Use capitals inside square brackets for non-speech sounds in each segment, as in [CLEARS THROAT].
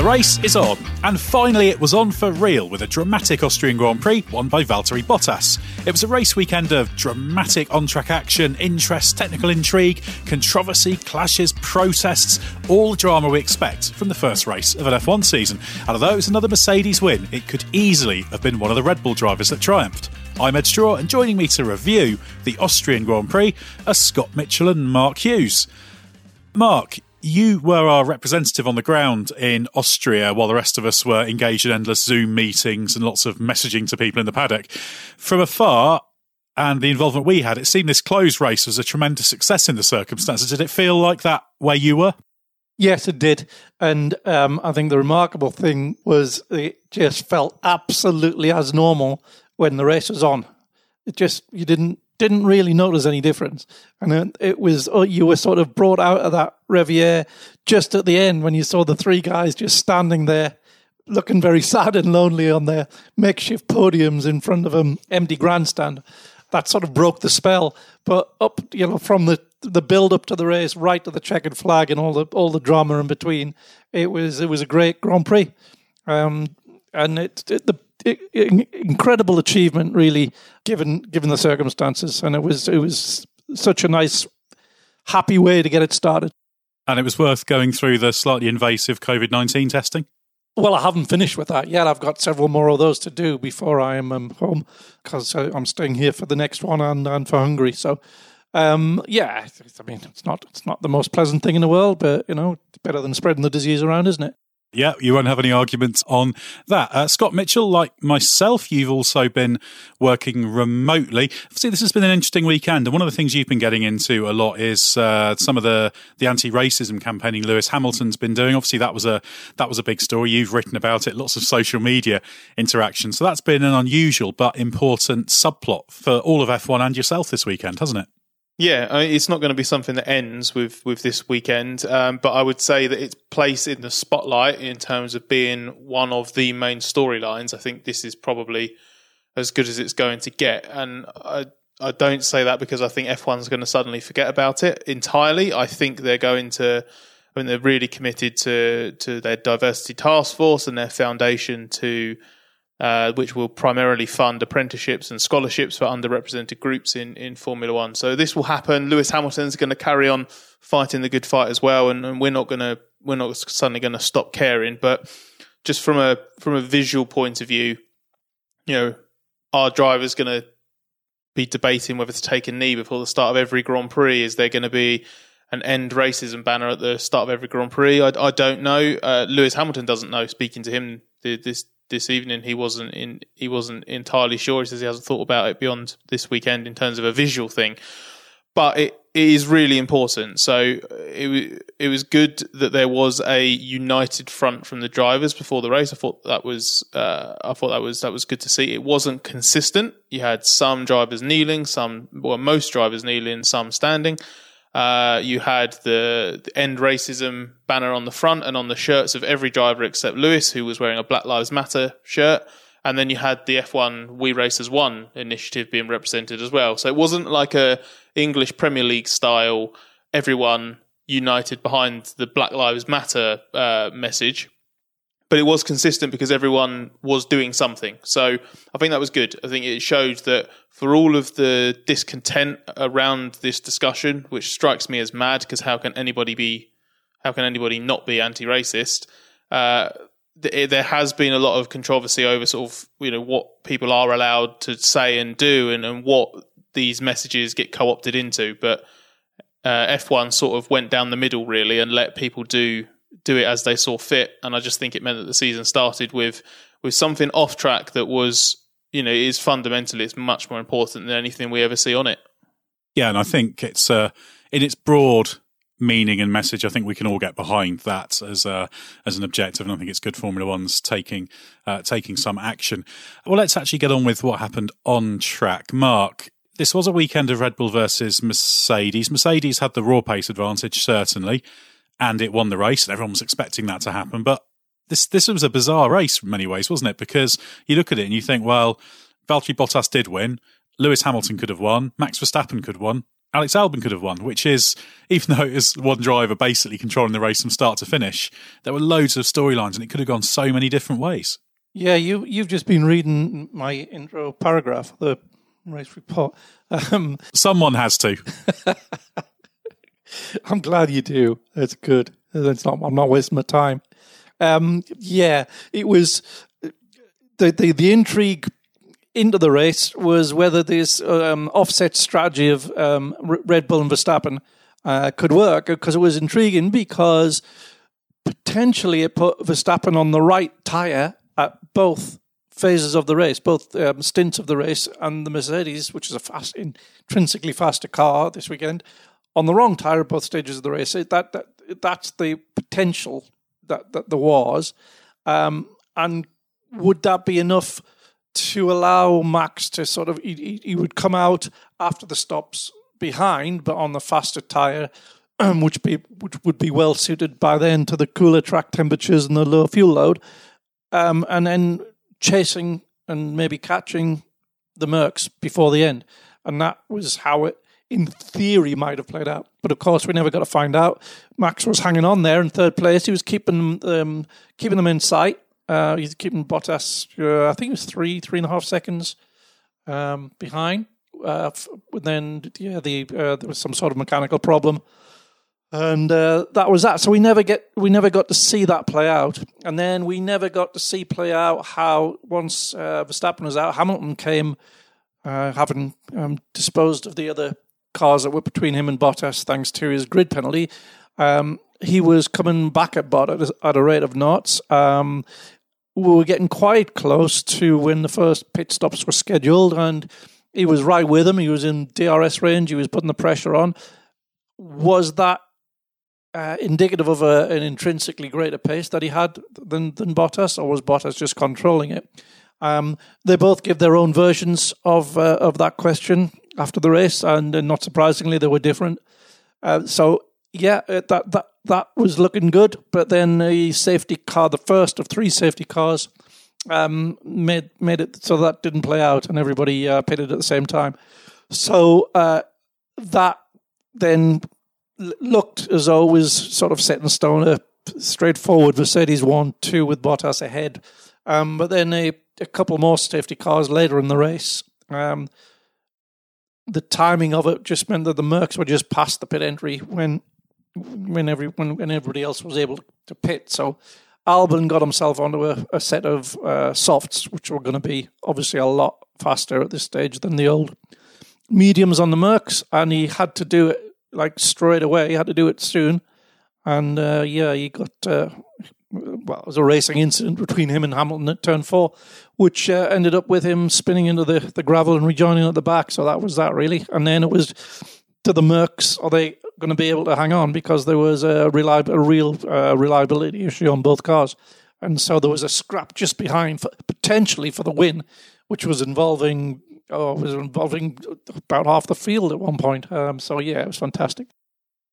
The race is on, and finally it was on for real with a dramatic Austrian Grand Prix won by Valtteri Bottas. It was a race weekend of dramatic on track action, interest, technical intrigue, controversy, clashes, protests, all the drama we expect from the first race of an F1 season. And although it was another Mercedes win, it could easily have been one of the Red Bull drivers that triumphed. I'm Edd Straw, and joining me to review the Austrian Grand Prix are Scott Mitchell and Mark Hughes. Mark, you were our representative on the ground in Austria while the rest of us were engaged in endless Zoom meetings and lots of messaging to people in the paddock. From afar, and the involvement we had, it seemed this closed race was a tremendous success in the circumstances. Did it feel like that where you were? Yes, it did. And um, I think the remarkable thing was it just felt absolutely as normal when the race was on. It just, you didn't didn't really notice any difference. And it was, oh, you were sort of brought out of that revier just at the end when you saw the three guys just standing there looking very [LAUGHS] sad and lonely on their makeshift podiums in front of an empty grandstand. That sort of broke the spell. But up, you know, from the the build up to the race, right to the checkered flag and all the all the drama in between, it was it was a great Grand Prix. Um, and it, it the incredible achievement, really, given given the circumstances. And it was it was such a nice, happy way to get it started. And it was worth going through the slightly invasive COVID nineteen testing. Well, I haven't finished with that yet. I've got several more of those to do before I am um, home because I'm staying here for the next one and, and for Hungary. So, um, yeah, I mean, it's not it's not the most pleasant thing in the world, but you know, better than spreading the disease around, isn't it? Yeah, you won't have any arguments on that. Uh, Scott Mitchell, like myself, you've also been working remotely. See, this has been an interesting weekend, and one of the things you've been getting into a lot is uh, some of the the anti-racism campaigning Lewis Hamilton's been doing. Obviously, that was a that was a big story. You've written about it, lots of social media interaction. So that's been an unusual but important subplot for all of F1 and yourself this weekend, hasn't it? Yeah, I mean, it's not going to be something that ends with with this weekend, um, but I would say that its placed in the spotlight in terms of being one of the main storylines. I think this is probably as good as it's going to get, and I I don't say that because I think F1's going to suddenly forget about it entirely. I think they're going to. I mean, they're really committed to to their diversity task force and their foundation to uh, which will primarily fund apprenticeships and scholarships for underrepresented groups in, in Formula One. So this will happen. Lewis Hamilton's going to carry on fighting the good fight as well, and, and we're not going to we're not suddenly going to stop caring. But just from a from a visual point of view, you know, our driver's going to be debating whether to take a knee before the start of every Grand Prix. Is there going to be an end racism banner at the start of every Grand Prix? I, I don't know. Uh, Lewis Hamilton doesn't know. Speaking to him this this evening, he wasn't in. He wasn't entirely sure. He says he hasn't thought about it beyond this weekend in terms of a visual thing. But it, it is really important. So it it was good that there was a united front from the drivers before the race. I thought that was uh, I thought that was that was good to see. It wasn't consistent. You had some drivers kneeling, some well most drivers kneeling, some standing. Uh, you had the, the, end racism banner on the front and on the shirts of every driver except Lewis, who was wearing a Black Lives Matter shirt. And then you had the F1 We Race as One initiative being represented as well. So it wasn't like a English Premier League style, everyone united behind the Black Lives Matter uh, message but it was consistent because everyone was doing something. So I think that was good. I think it showed that for all of the discontent around this discussion, which strikes me as mad, because how can anybody be, how can anybody not be anti-racist? Uh, there has been a lot of controversy over sort of you know what people are allowed to say and do, and, and what these messages get co-opted into. But uh, F1 sort of went down the middle really and let people do do it as they saw fit. And I just think it meant that the season started with with something off track that was, you know, is fundamentally it's much more important than anything we ever see on it. Yeah, and I think it's uh, in its broad meaning and message, I think we can all get behind that as a, as an objective, and I think it's good Formula One's taking uh, taking some action. Well, let's actually get on with what happened on track. Mark, this was a weekend of Red Bull versus Mercedes. Mercedes had the raw pace advantage certainly, and it won the race, and everyone was expecting that to happen. But this this was a bizarre race in many ways, wasn't it? Because you look at it and you think, well, Valtteri Bottas did win. Lewis Hamilton could have won. Max Verstappen could have won. Alex Albon could have won, which is, even though it was one driver basically controlling the race from start to finish, there were loads of storylines and it could have gone so many different ways. Yeah, you, you've just been reading my intro paragraph, the race report. Um, Someone has to. [LAUGHS] I'm glad you do. That's good. That's not, I'm not wasting my time. Um, yeah, it was the, the, the intrigue into the race was whether this um, offset strategy of um, Red Bull and Verstappen uh, could work because it was intriguing because potentially it put Verstappen on the right tyre at both phases of the race, both um, stints of the race, and the Mercedes, which is a fast, intrinsically faster car this weekend, on the wrong tyre at both stages of the race. That, that that's the potential that that there was, um, and would that be enough? to allow Max to sort of he, he would come out after the stops behind, but on the faster tire, which be which would be well suited by then to the cooler track temperatures and the low fuel load, um, and then chasing and maybe catching the Mercs before the end, and that was how it. In theory, might have played out, but of course, we never got to find out. Max was hanging on there in third place. He was keeping um, keeping them in sight, uh, he's keeping Bottas, uh, I think it was three, three and a half seconds um, behind. Uh, then, yeah, the uh, there was some sort of mechanical problem, and uh, that was that. So we never get, we never got to see that play out, and then we never got to see play out how once uh, Verstappen was out, Hamilton came, having um, disposed of the other cars that were between him and Bottas, thanks to his grid penalty. Um, he was coming back at Bottas at a rate of knots. Um, we were getting quite close to when the first pit stops were scheduled, and he was right with him. He was in DRS range. He was putting the pressure on. Was that uh, indicative of a, an intrinsically greater pace that he had than than Bottas, or was Bottas just controlling it? Um, they both give their own versions of uh, of that question after the race, and uh, not surprisingly, they were different. Uh, so yeah, uh, that that that was looking good. But then the safety car, the first of three safety cars, um, made made it so that didn't play out, and everybody uh, pitted at the same time. So uh, that then looked as was sort of set in stone, a straightforward Mercedes one two with Bottas ahead. Um, but then a, a couple more safety cars later in the race. Um, the timing of it just meant that the Mercs were just past the pit entry when when every when, when everybody else was able to pit. So Albon got himself onto a, a set of uh, softs, which were going to be obviously a lot faster at this stage than the old mediums on the Mercs, and he had to do it like straight away. He had to do it soon, and uh, yeah, he got. Uh, well, it was a racing incident between him and Hamilton at turn four, which uh, ended up with him spinning into the, the gravel and rejoining at the back. So that was that, really. And then it was to the Mercs. Are they going to be able to hang on because there was a, reliab- a real uh, reliability issue on both cars. And so there was a scrap just behind, for, potentially for the win, which was involving oh, was involving about half the field at one point. Um, so yeah, it was fantastic.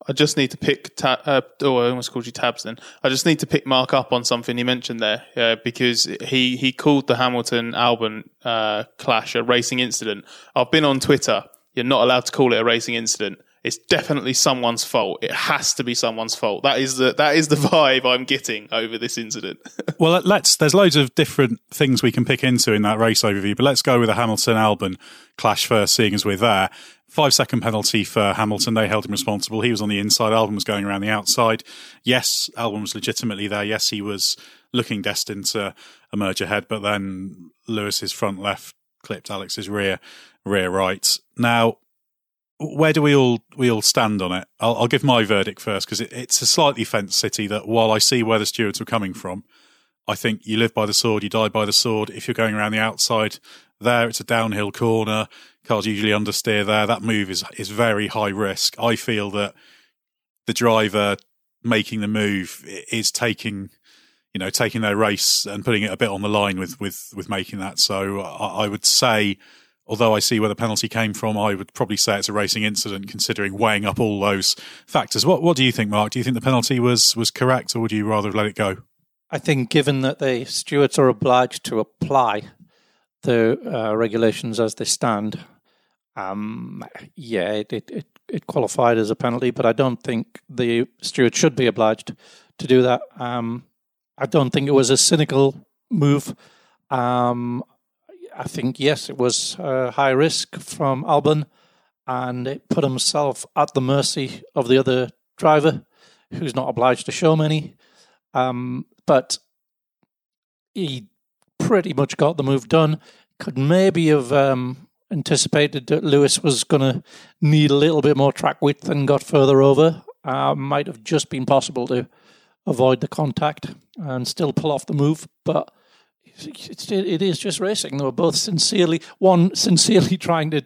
I just need to pick. Ta- uh, oh, I almost called you tabs. Then I just need to pick Mark up on something he mentioned there uh, because he he called the Hamilton Albon uh, clash a racing incident. I've been on Twitter. You're not allowed to call it a racing incident it's definitely someone's fault. It has to be someone's fault. That is the that is the [LAUGHS] vibe I'm getting over this incident. [LAUGHS] well, let's. There's loads of different things we can pick into in that race overview, but let's go with the Hamilton Albon clash first, seeing as we're there. Five second penalty for Hamilton. They held him responsible. He was on the inside. Albon was going around the outside. Yes, Albon was legitimately there. Yes, he was looking destined to emerge ahead, but then Lewis's front left clipped Alex's rear rear right. Now where do we all we all stand on it? I'll, I'll give my verdict first because it, it's a slightly fenced city. That while I see where the stewards were coming from, I think you live by the sword, you die by the sword. If you're going around the outside there, it's a downhill corner. Cars usually understeer there. That move is is very high risk. I feel that the driver making the move is taking you know taking their race and putting it a bit on the line with with with making that. So I, I would say although I see where the penalty came from, I would probably say it's a racing incident, considering weighing up all those factors. What What do you think, Mark? Do you think the penalty was was correct, or would you rather have let it go? I think, given that the stewards are obliged to apply the uh, regulations as they stand, um, yeah, it, it it qualified as a penalty, but I don't think the steward should be obliged to do that. Um, I don't think it was a cynical move. Um, I think, yes, it was uh, high risk from Albon and it put himself at the mercy of the other driver who's not obliged to show many. Um, but he pretty much got the move done. Could maybe have um, anticipated that Lewis was going to need a little bit more track width and got further over. Uh, might have just been possible to avoid the contact and still pull off the move, but it's, it is just racing. They were both sincerely, one sincerely [LAUGHS] trying to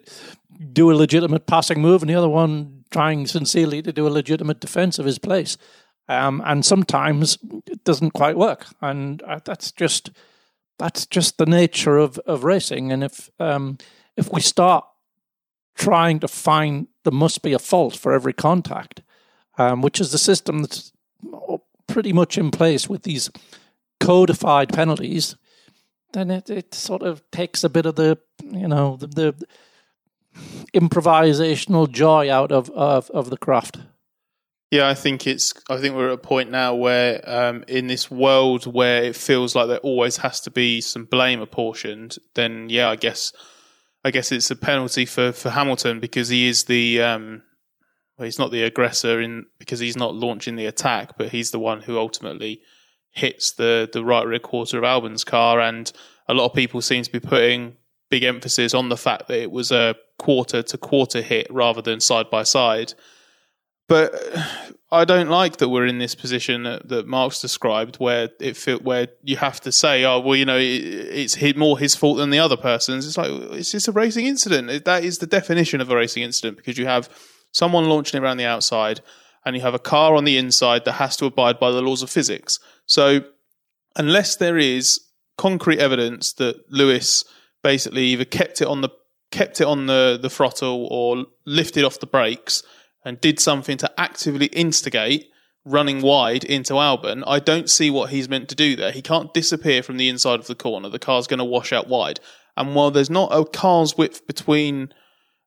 do a legitimate passing move, and the other one trying sincerely to do a legitimate defense of his place. Um, and sometimes it doesn't quite work, and uh, that's just that's just the nature of, of racing. And if um, if we start trying to find there must be a fault for every contact, um, which is the system that's pretty much in place with these codified penalties, then it, it sort of takes a bit of the you know the, the improvisational joy out of, of of the craft. Yeah, I think it's. I think we're at a point now where, um, in this world where it feels like there always has to be some blame apportioned, then yeah, I guess, I guess it's a penalty for, for Hamilton because he is the, um, well, he's not the aggressor in because he's not launching the attack, but he's the one who ultimately hits the the right rear quarter of Albon's car, and a lot of people seem to be putting big emphasis on the fact that it was a quarter to quarter hit rather than side by side. But I don't like that we're in this position that, that Mark's described, where it feel, where you have to say, "Oh, well, you know, it, it's more his fault than the other person's." It's like it's just a racing incident. That is the definition of a racing incident because you have someone launching it around the outside, and you have a car on the inside that has to abide by the laws of physics. So, unless there is concrete evidence that Lewis basically either kept it on the kept it on the, the throttle or lifted off the brakes and did something to actively instigate running wide into Albon, I don't see what he's meant to do there. He can't disappear from the inside of the corner. The car's going to wash out wide. And while there's not a car's width between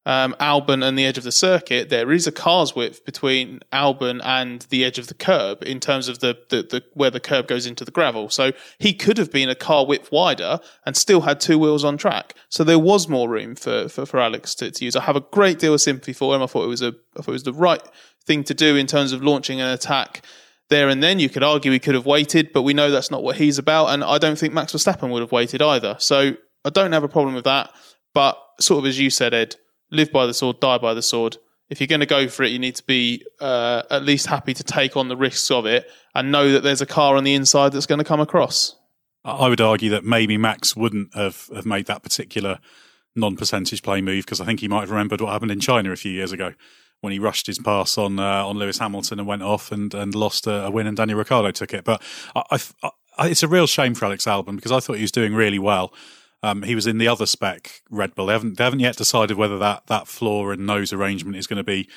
um, Albon and the edge of the circuit, there is a car's width between Albon and the edge of the curb in terms of the, the, the, where the curb goes into the gravel. So he could have been a car width wider and still had two wheels on track. So there was more room for, for, for Alex to, to use. I have a great deal of sympathy for him. I thought it was a I thought it was the right thing to do in terms of launching an attack there and then. You could argue he could have waited, but we know that's not what he's about. And I don't think Max Verstappen would have waited either. So I don't have a problem with that. But sort of as you said, Edd, live by the sword, die by the sword. If you're going to go for it, you need to be uh, at least happy to take on the risks of it and know that there's a car on the inside that's going to come across. I would argue that maybe Max wouldn't have, have made that particular non percentage play move because I think he might have remembered what happened in China a few years ago when he rushed his pass on uh, on Lewis Hamilton and went off and, and lost a, a win and Daniel Ricciardo took it. But I, I, I, it's a real shame for Alex Albon because I thought he was doing really well. Um, he was in the other spec Red Bull. They haven't they haven't yet decided whether that that floor and nose arrangement is going to be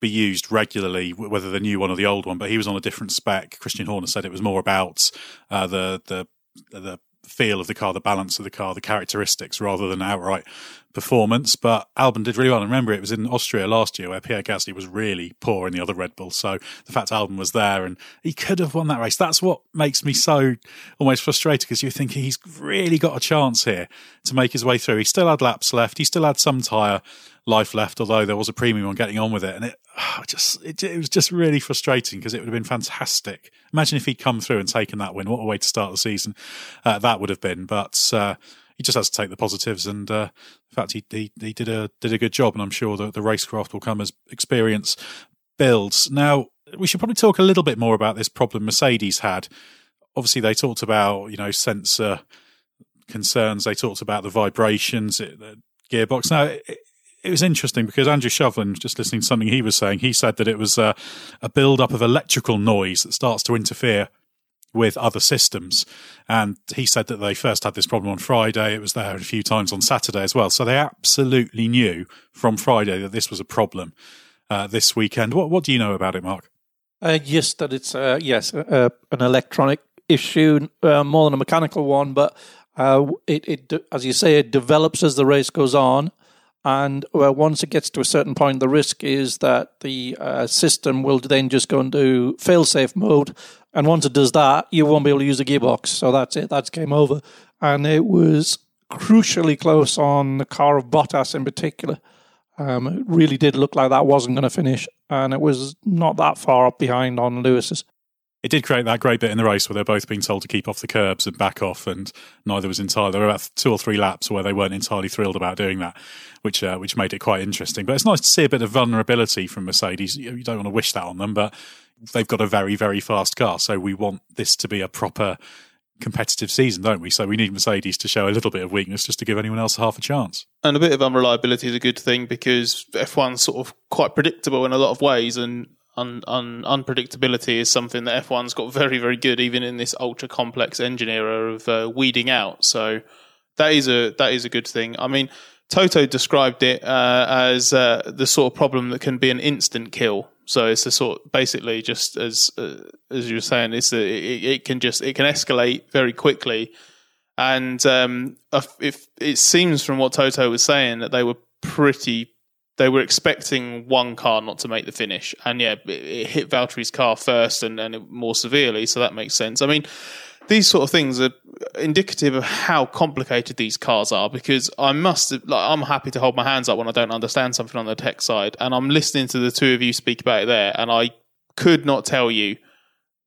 be used regularly, whether the new one or the old one. But he was on a different spec. Christian Horner said it was more about uh, the the the feel of the car, the balance of the car, the characteristics rather than outright performance. But Albon did really well. And remember, it was in Austria last year where Pierre Gasly was really poor in the other Red Bull. So the fact Albon was there and he could have won that race, that's what makes me so almost frustrated because you think he's really got a chance here to make his way through. He still had laps left. He still had some tyre life left, although there was a premium on getting on with it. And it [SIGHS] just it, it, was just really frustrating because it would have been fantastic. Imagine if he'd come through and taken that win. What a way to start the season uh, that would have been. But uh, he just has to take the positives, and uh, in fact, he, he, he did a did a good job. And I'm sure that the racecraft will come as experience builds. Now we should probably talk a little bit more about this problem Mercedes had. Obviously, they talked about you know sensor concerns. They talked about the vibrations. It, gearbox. Now, it, was interesting because Andrew Shovlin, just listening to something he was saying, he said that it was uh, a build up of electrical noise that starts to interfere with other systems. And he said that they first had this problem on Friday. It was there a few times on Saturday as well. So they absolutely knew from Friday that this was a problem uh, this weekend. What, what do you know about it, Mark? Uh, yes, that it's uh, yes uh, an electronic issue uh, more than a mechanical one, but uh, it, it as you say it develops as the race goes on. And well, once it gets to a certain point, the risk is that the uh, system will then just go into fail-safe mode. And once it does that, you won't be able to use the gearbox. So that's it. That's game over. And it was crucially close on the car of Bottas in particular. Um, it really did look like that wasn't going to finish, and it was not that far up behind on Lewis's it did create that great bit in the race where they're both being told to keep off the curbs and back off, and neither was entirely. There were about two or three laps where they weren't entirely thrilled about doing that, which uh, which made it quite interesting. But it's nice to see a bit of vulnerability from Mercedes. You don't want to wish that on them, but they've got a very very fast car, so we want this to be a proper competitive season, don't we? So we need Mercedes to show a little bit of weakness just to give anyone else half a chance. And a bit of unreliability is a good thing because F1's sort of quite predictable in a lot of ways, and un, un, unpredictability is something that F1's got very, very good, even in this ultra complex engine era of uh, weeding out. So that is a that is a good thing. I mean, Toto described it uh, as uh, the sort of problem that can be an instant kill. So it's a sort basically just as uh, as you were saying, it's a, it, it, can just it can escalate very quickly. And um, if it seems from what Toto was saying that they were pretty they were expecting one car not to make the finish, and yeah, it, it hit Valtteri's car first and, and more severely, so that makes sense. I mean, these sort of things are indicative of how complicated these cars are because I must like I'm happy to hold my hands up when I don't understand something on the tech side. And I'm listening to the two of you speak about it there and I could not tell you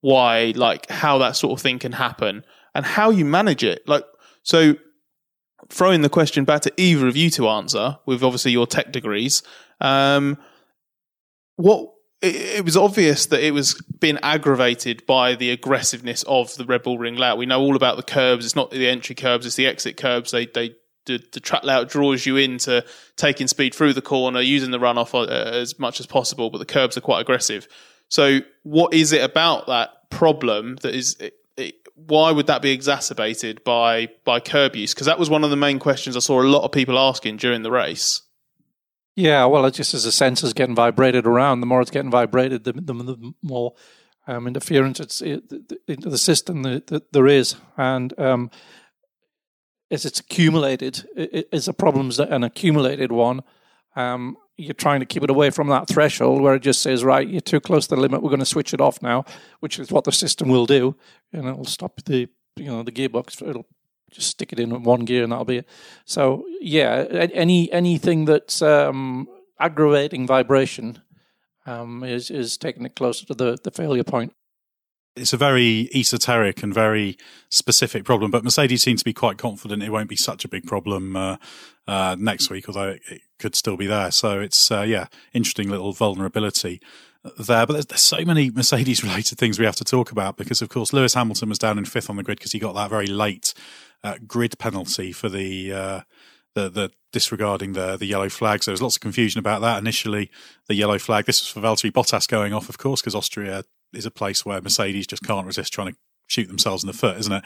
why like how that sort of thing can happen and how you manage it. Like so throwing the question back to either of you to answer, with obviously your tech degrees, um, what it, was obvious that it was being aggravated by the aggressiveness of the Red Bull ring layout. We know all about the curbs. It's not the entry curbs; it's the exit curbs. They they the, the track layout draws you into taking speed through the corner, using the runoff uh, as much as possible, but the curbs are quite aggressive. So, what is it about that problem that is why would that be exacerbated by by curb use? Because that was one of the main questions I saw a lot of people asking during the race. Yeah, well, just as the sensors getting vibrated around, the more it's getting vibrated, the, the, the more um, interference it's it, into the system that, there is, and um, as it's accumulated, it, it's a problem's an accumulated one. Um, you're trying to keep it away from that threshold where it just says, right, you're too close to the limit. We're going to switch it off now, which is what the system will do, and it'll stop the you know the gearbox. It'll just stick it in one gear and that'll be it. So yeah, any anything that's um, aggravating vibration um, is is taking it closer to the the failure point it's a very esoteric and very specific problem, but Mercedes seems to be quite confident it won't be such a big problem uh, uh, next week, although it, it, could still be there. So it's uh, yeah, interesting little vulnerability there. But there's, there's so many [LAUGHS] Mercedes related things we have to talk about because, of course, Lewis Hamilton was down in fifth on the grid because he got that very late uh, grid penalty for the. Uh, the, the disregarding the the yellow flag. So there was lots of confusion about that initially. The yellow flag. This was for Valtteri Bottas going off, of course, because Austria is a place where Mercedes just can't resist trying to shoot themselves in the foot, isn't it?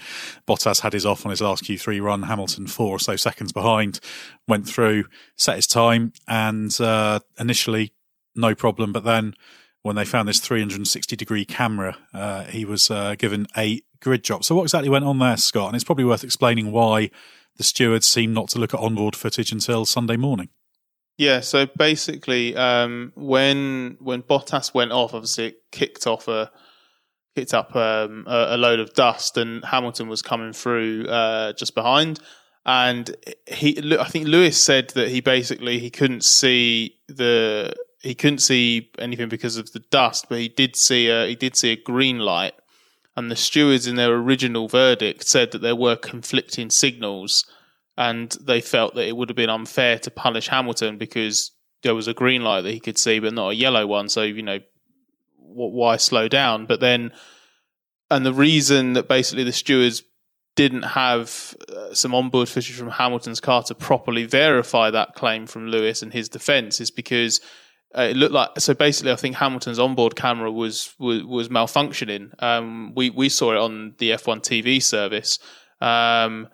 Bottas had his off on his last Q3 run. Hamilton, four or so seconds behind, went through, set his time, and uh, initially no problem. But then when they found this 360 degree camera, uh, he was uh, given a grid drop. So what exactly went on there, Scott? And it's probably worth explaining why the stewards seemed not to look at onboard footage until Sunday morning. Yeah, so basically, um, when when Bottas went off, obviously it kicked off a kicked up um, a, a, load of dust, and Hamilton was coming through uh, just behind. And he, I think Lewis said that he basically he couldn't see the he couldn't see anything because of the dust, but he did see a he did see a green light. And the stewards, in their original verdict, said that there were conflicting signals and they felt that it would have been unfair to punish Hamilton because there was a green light that he could see, but not a yellow one. So you know, why slow down? But then, and the reason that basically the stewards didn't have uh, some onboard footage from Hamilton's car to properly verify that claim from Lewis and his defence is because uh, it looked like so basically I think Hamilton's onboard camera was was, was malfunctioning. Um, we we saw it on the F1 TV service. Um,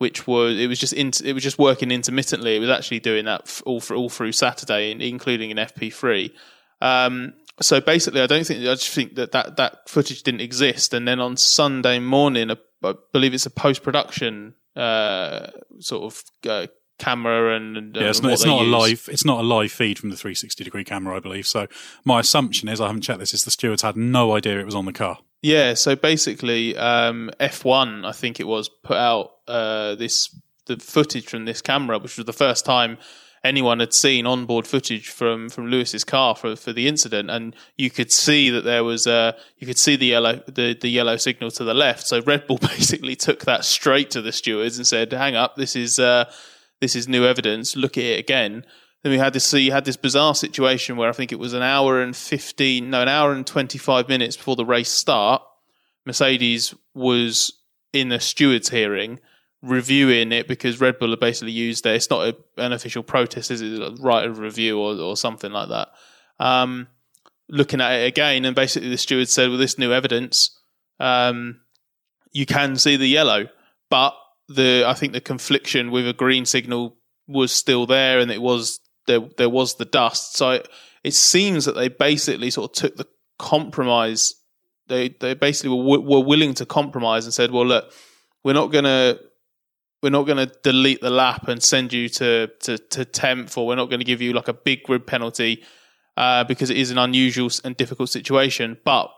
which was it was just it was just working intermittently. It was actually doing that all for all through Saturday, including in FP3. Um, so basically, I don't think I just think that, that that footage didn't exist. And then on Sunday morning, I believe it's a post production uh, sort of uh, camera and, and yeah, it's not, it's not a live it's not a live feed from the 360 degree camera, I believe. So my assumption is I haven't checked this is the stewards had no idea it was on the car. Yeah, so basically, um, F1 I think it was put out uh, this the footage from this camera, which was the first time anyone had seen onboard footage from from Lewis's car for for the incident, and you could see that there was uh, you could see the yellow the the yellow signal to the left. So Red Bull [LAUGHS] basically took that straight to the stewards and said, "Hang up, this is uh, this is new evidence. Look at it again." Then we had this. So you had this bizarre situation where I think it was an hour and fifteen, no, an hour and twenty five minutes before the race start. Mercedes was in a stewards hearing reviewing it because Red Bull have basically used it. It's not a, an official protest, is it? A right of review or, or something like that. Um, looking at it again, and basically the steward said, with this new evidence, um, you can see the yellow, but the I think the confliction with a green signal was still there, and it was there. There was the dust, so it, it seems that they basically sort of took the compromise. They they basically were, were willing to compromise and said, well, look, we're not to we're not to delete the lap and send you to to, to tenth, or we're not going to give you like a big grid penalty uh, because it is an unusual and difficult situation. But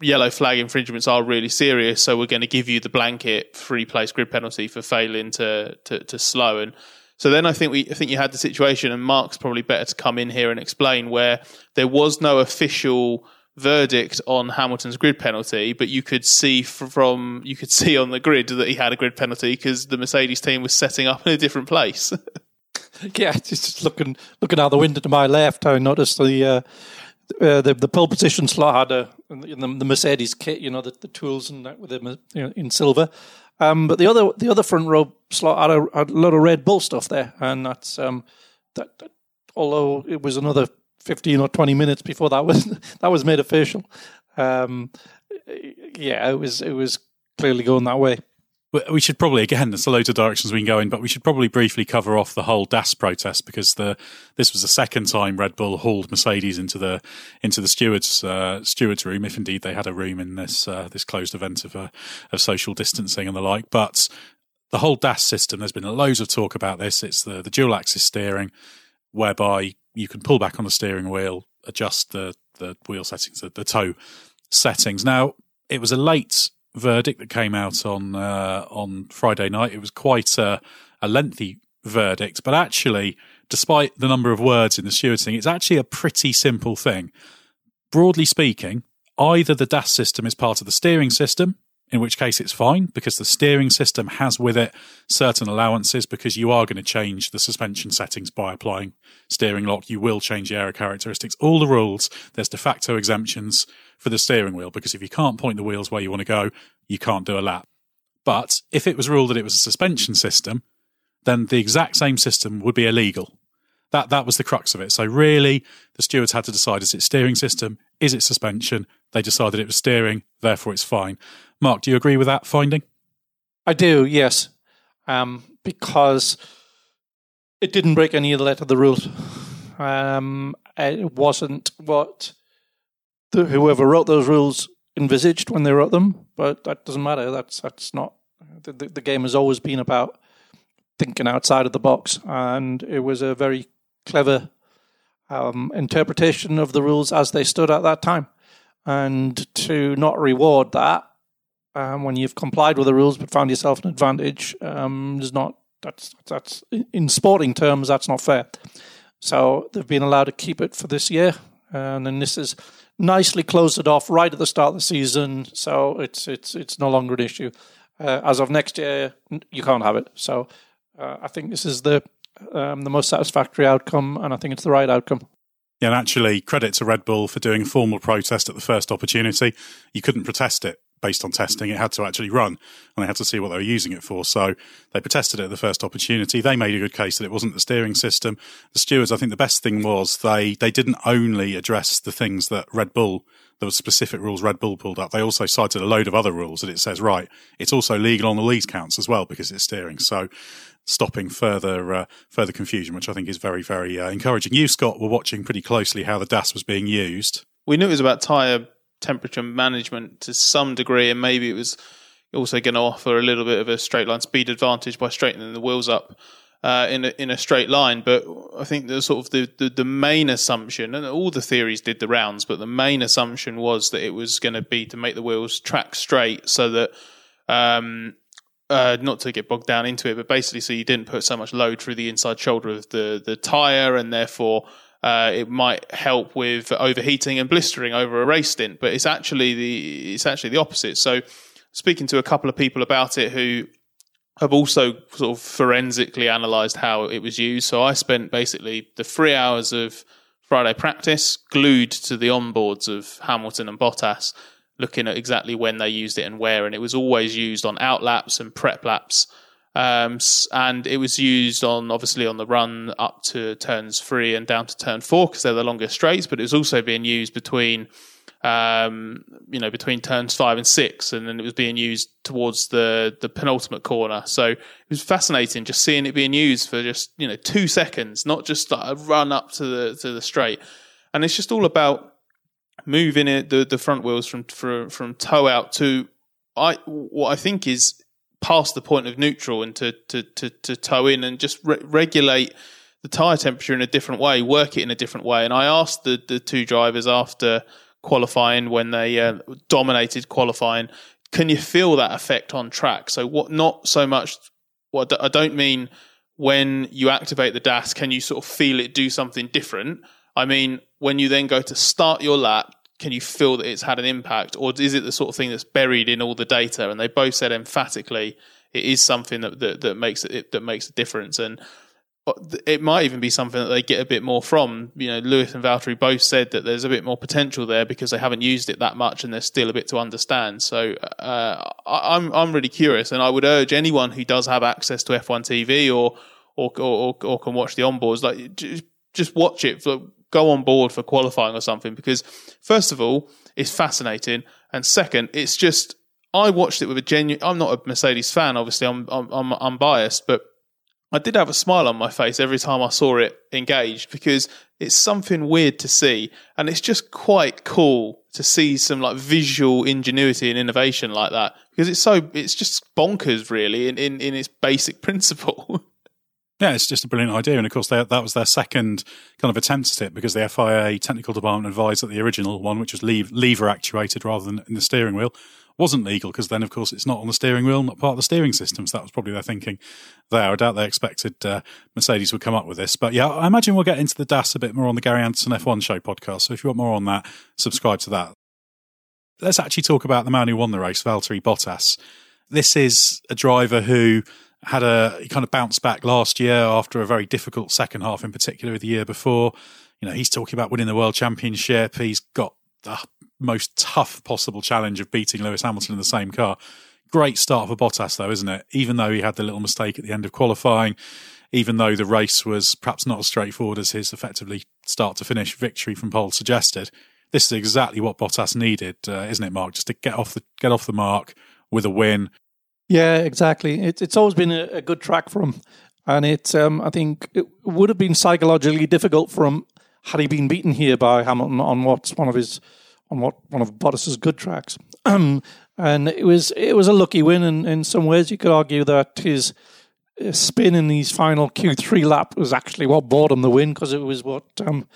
yellow flag infringements are really serious, so we're going to give you the blanket free place grid penalty for failing to to, to slow. And so then I think we I think you had the situation, and Mark's probably better to come in here and explain where there was no official verdict on Hamilton's grid penalty, but you could see from you could [LAUGHS] see on the grid that he had a grid penalty because the Mercedes team was setting up in a different place. [LAUGHS] yeah, just looking looking out the window to my left, I noticed the. Uh, uh, the the pole position slot had a the, the Mercedes kit, you know, the, the tools and that with them you know, in silver. Um, but the other the other front row slot had a, had a lot of Red Bull stuff there, and that's um, that, that. Although it was another 15 or 20 minutes before that was [LAUGHS] that was made official. Um, yeah, it was it was clearly going that way. We should probably again there's a loads of directions we can go in, but we should probably briefly cover off the whole DAS protest because the this was the second time Red Bull hauled Mercedes into the into the stewards uh, stewards room, if indeed they had a room in this uh, this closed event of uh, of social distancing and the like. But the whole DAS system, there's been loads of talk about this. It's the the dual axis steering, whereby you can pull back on the steering wheel, adjust the, the wheel settings, the, the toe settings. Now, it was a late verdict that came out on uh, on Friday night. It was quite a, a, lengthy verdict, but actually, despite the number of words in the steward's thing, it's actually a pretty simple thing. Broadly speaking, either the DAS system is part of the steering system, in which case it's fine because the steering system has with it certain allowances because you are going to change the suspension settings by applying steering lock. You will change the aero characteristics. All the rules, there's de facto exemptions for the steering wheel because if you can't point the wheels where you want to go, you can't do a lap. But if it was ruled that it was a suspension system, then the exact same system would be illegal. That that was the crux of it. So really, the stewards had to decide: is it steering system? Is it suspension? They decided it was steering, therefore it's fine. Mark, do you agree with that finding? I do, yes, um, because it didn't break any of the letter of the rules. Um, it wasn't what the, whoever wrote those rules envisaged when they wrote them, but that doesn't matter. That's that's not the, the, game has always been about thinking outside of the box, and it was a very clever um, interpretation of the rules as they stood at that time. And to not reward that um, when you've complied with the rules but found yourself an advantage um, is not that's that's in sporting terms that's not fair. So they've been allowed to keep it for this year, and then this is nicely closed it off right at the start of the season. So it's it's it's no longer an issue. Uh, as of next year, you can't have it. So uh, I think this is the um, the most satisfactory outcome, and I think it's the right outcome. Yeah, and actually, credit to Red Bull for doing a formal protest at the first opportunity. You couldn't protest it based on testing. It had to actually run, and they had to see what they were using it for. So they protested it at the first opportunity. They made a good case that it wasn't the steering system. The stewards, I think, the best thing was they they didn't only address the things that Red Bull there were specific rules Red Bull pulled up. They also cited a load of other rules that it says, right, it's also legal on the lead counts as well because it's steering. So stopping further uh, further confusion, which I think is very, very uh, encouraging. You, Scott, were watching pretty closely how the DAS was being used. We knew it was about tyre temperature management to some degree, and maybe it was also going to offer a little bit of a straight line speed advantage by straightening the wheels up uh, in a, in a straight line. But I think the sort of the, the, the main assumption, and all the theories did the rounds, but the main assumption was that it was going to be to make the wheels track straight, so that um, uh, not to get bogged down into it, but basically, so you didn't put so much load through the inside shoulder of the the tire, and therefore. Uh, it might help with overheating and blistering over a race stint, but it's actually the it's actually the opposite. So, speaking to a couple of people about it who I've also sort of forensically analysed how it was used. So I spent basically the three hours of Friday practice glued to the onboards of Hamilton and Bottas, looking at exactly when they used it and where. And it was always used on out laps and prep laps. Um, and it was used on obviously on the run up to turns three and down to turn four because they're the longest straights, but it was also being used between um, you know, between turns five and six, and then it was being used towards the the penultimate corner. So it was fascinating just seeing it being used for just you know two seconds, not just like a run up to the to the straight. And it's just all about moving it the the front wheels from from, from toe out to I what I think is past the point of neutral and to to to, to toe in and just re- regulate the tire temperature in a different way, work it in a different way. And I asked the the two drivers after qualifying when they uh, dominated qualifying. Can you feel that effect on track? So what? Not so much. What I don't mean when you activate the DAS, can you sort of feel it do something different? I mean, when you then go to start your lap, can you feel that it's had an impact, or is it the sort of thing that's buried in all the data? And they both said emphatically it is something that that, that makes it that makes a difference. And it might even be something that they get a bit more from. You know, Lewis and Valtteri both said that there's a bit more potential there because they haven't used it that much and there's still a bit to understand. So uh, I'm I'm really curious, and I would urge anyone who does have access to F1 TV or or or, or can watch the onboards, like just watch it. For, go on board for qualifying or something because first of all, it's fascinating, and second, it's just I watched it with a genuine. I'm not a Mercedes fan, obviously. I'm I'm I'm, biased, but I did have a smile on my face every time I saw it engaged because it's something weird to see, and it's just quite cool to see some like visual ingenuity and innovation like that because it's so it's just bonkers really in in, in its basic [LAUGHS] principle. Yeah, it's just a brilliant idea, and of course they, that was their second kind of attempt at it because the FIA technical department advised that the original one, which was lever actuated rather than in the steering wheel, wasn't legal because then, of course, it's not on the steering wheel, not part of the steering system. So that was probably their thinking there. I doubt they expected uh, Mercedes would come up with this. But yeah, I imagine we'll get into the DAS a bit more on the Gary Anderson F1 show podcast. So if you want more on that, subscribe to that. Let's actually talk about the man who won the race, Valtteri Bottas. This is a driver who had a he kind of bounced back last year after a very difficult second half, in particular the year before. You know, he's talking about winning the world championship. He's got the most tough possible challenge of beating Lewis Hamilton in the same car. Great start for Bottas, though, isn't it? Even though he had the little mistake at the end of qualifying, even though the race was perhaps not as straightforward as his effectively start to finish victory from pole suggested, this is exactly what Bottas needed, uh, isn't it, Mark? Just to get off the get off the mark with a win. Yeah, exactly. It, it's always been a, a, good track for him, and it um, I think it would have been psychologically difficult for him had he been beaten here by Hamilton on what's one of his on what one of Bottas's good tracks. [CLEARS THROAT] and it was it was a lucky win, and in some ways you could argue that his spin in his final Q3 lap was actually what bought him the win because it was what um,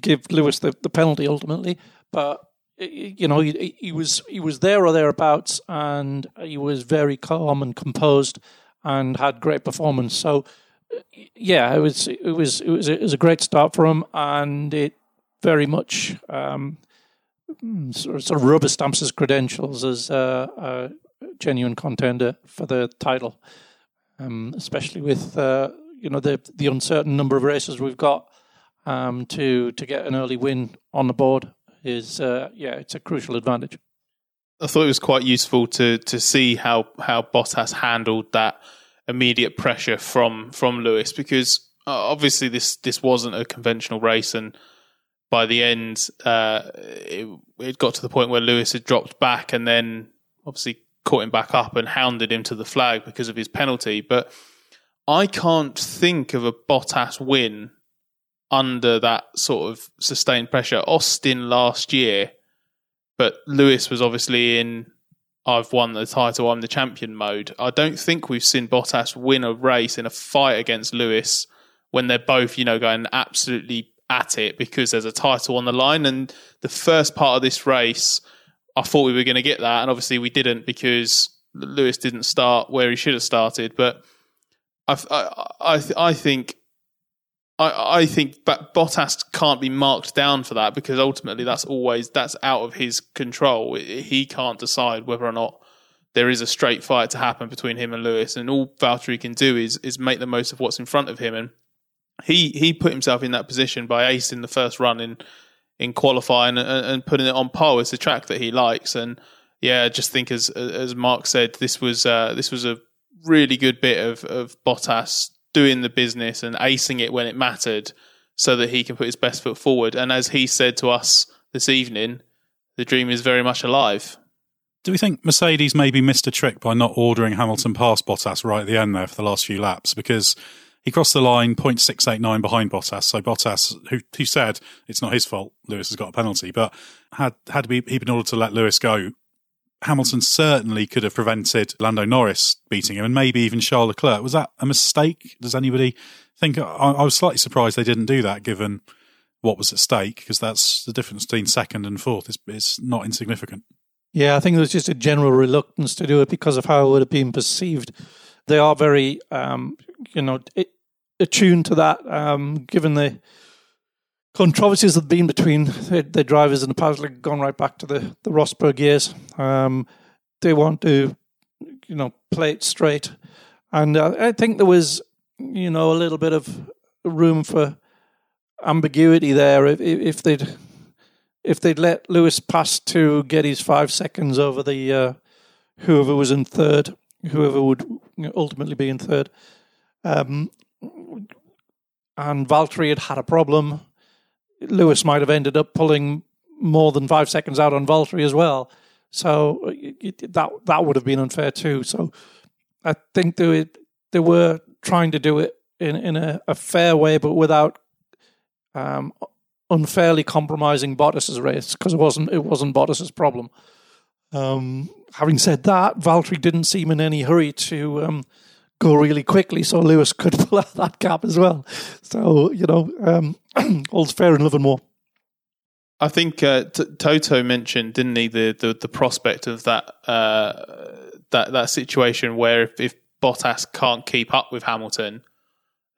gave Lewis the, the penalty ultimately. But you know he, he was he was there or thereabouts, and he was very calm and composed, and had great performance. So yeah, it was it was it was a, it was a great start for him, and it very much um, sort, of, rubber stamps his credentials as a, a genuine contender for the title, um, especially with uh, you know the the uncertain number of races we've got. Um, to to get an early win on the board is uh, yeah, it's a crucial advantage. I thought it was quite useful to to see how how Bottas handled that immediate pressure from from Lewis because uh, obviously this this wasn't a conventional race and by the end uh, it, it got to the point where Lewis had dropped back and then obviously caught him back up and hounded him to the flag because of his penalty but I can't think of a Bottas win under that sort of sustained pressure Austin last year but Lewis was obviously in I've won the title, I'm the champion mode. I don't think we've seen Bottas win a race in a fight against Lewis when they're both, you know, going absolutely at it because there's a title on the line. And the first part of this race, I thought we were going to get that, and obviously we didn't because Lewis didn't start where he should have started. But I, I, I, think I, I think but Bottas can't be marked down for that because ultimately that's always that's out of his control. He can't decide whether or not there is a straight fight to happen between him and Lewis, and all Valtteri can do is is make the most of what's in front of him. And he he put himself in that position by acing the first run in in qualifying and, and putting it on par with the track that he likes. And yeah, I just think as as Mark said, this was uh, this was a really good bit of of Bottas doing the business and acing it when it mattered so that he can put his best foot forward. And as he said to us this evening, the dream is very much alive. Do we think Mercedes maybe missed a trick by not ordering Hamilton past Bottas right at the end there for the last few laps? Because he crossed the line 0.689 behind Bottas. So Bottas, who, who said it's not his fault, Lewis has got a penalty, but had had he been ordered to let Lewis go, Hamilton certainly could have prevented Lando Norris beating him and maybe even Charles Leclerc. Was that a mistake? Does anybody think? I, I was slightly surprised they didn't do that given what was at stake because that's the difference between second and fourth is, is not insignificant. Yeah, I think there was just a general reluctance to do it because of how it would have been perceived. They are very, um, you know, attuned to that, um, given the controversies that have been between the, drivers and the gone right back to the, the Rosberg years. Um, they want to, you know, play it straight. And uh, I think there was, you know, a little bit of room for ambiguity there. If, if they'd if they'd let Lewis pass to get his five seconds over the uh, whoever was in third, whoever would ultimately be in third, um, and Valtteri had had a problem Lewis might have ended up pulling more than five seconds out on Valtteri as well. So it, that that would have been unfair too. So I think they they were trying to do it in in a, a fair way, but without um, unfairly compromising Bottas's race because it wasn't it wasn't Bottas's problem. Um, having said that, Valtteri didn't seem in any hurry to um, go really quickly, so Lewis could [LAUGHS] pull out that gap as well. So you know, um, [CLEARS THROAT] all's fair in love and war. I think uh, Toto mentioned, didn't he, the, the, the prospect of that uh, that that situation where if, if, Bottas can't keep up with Hamilton,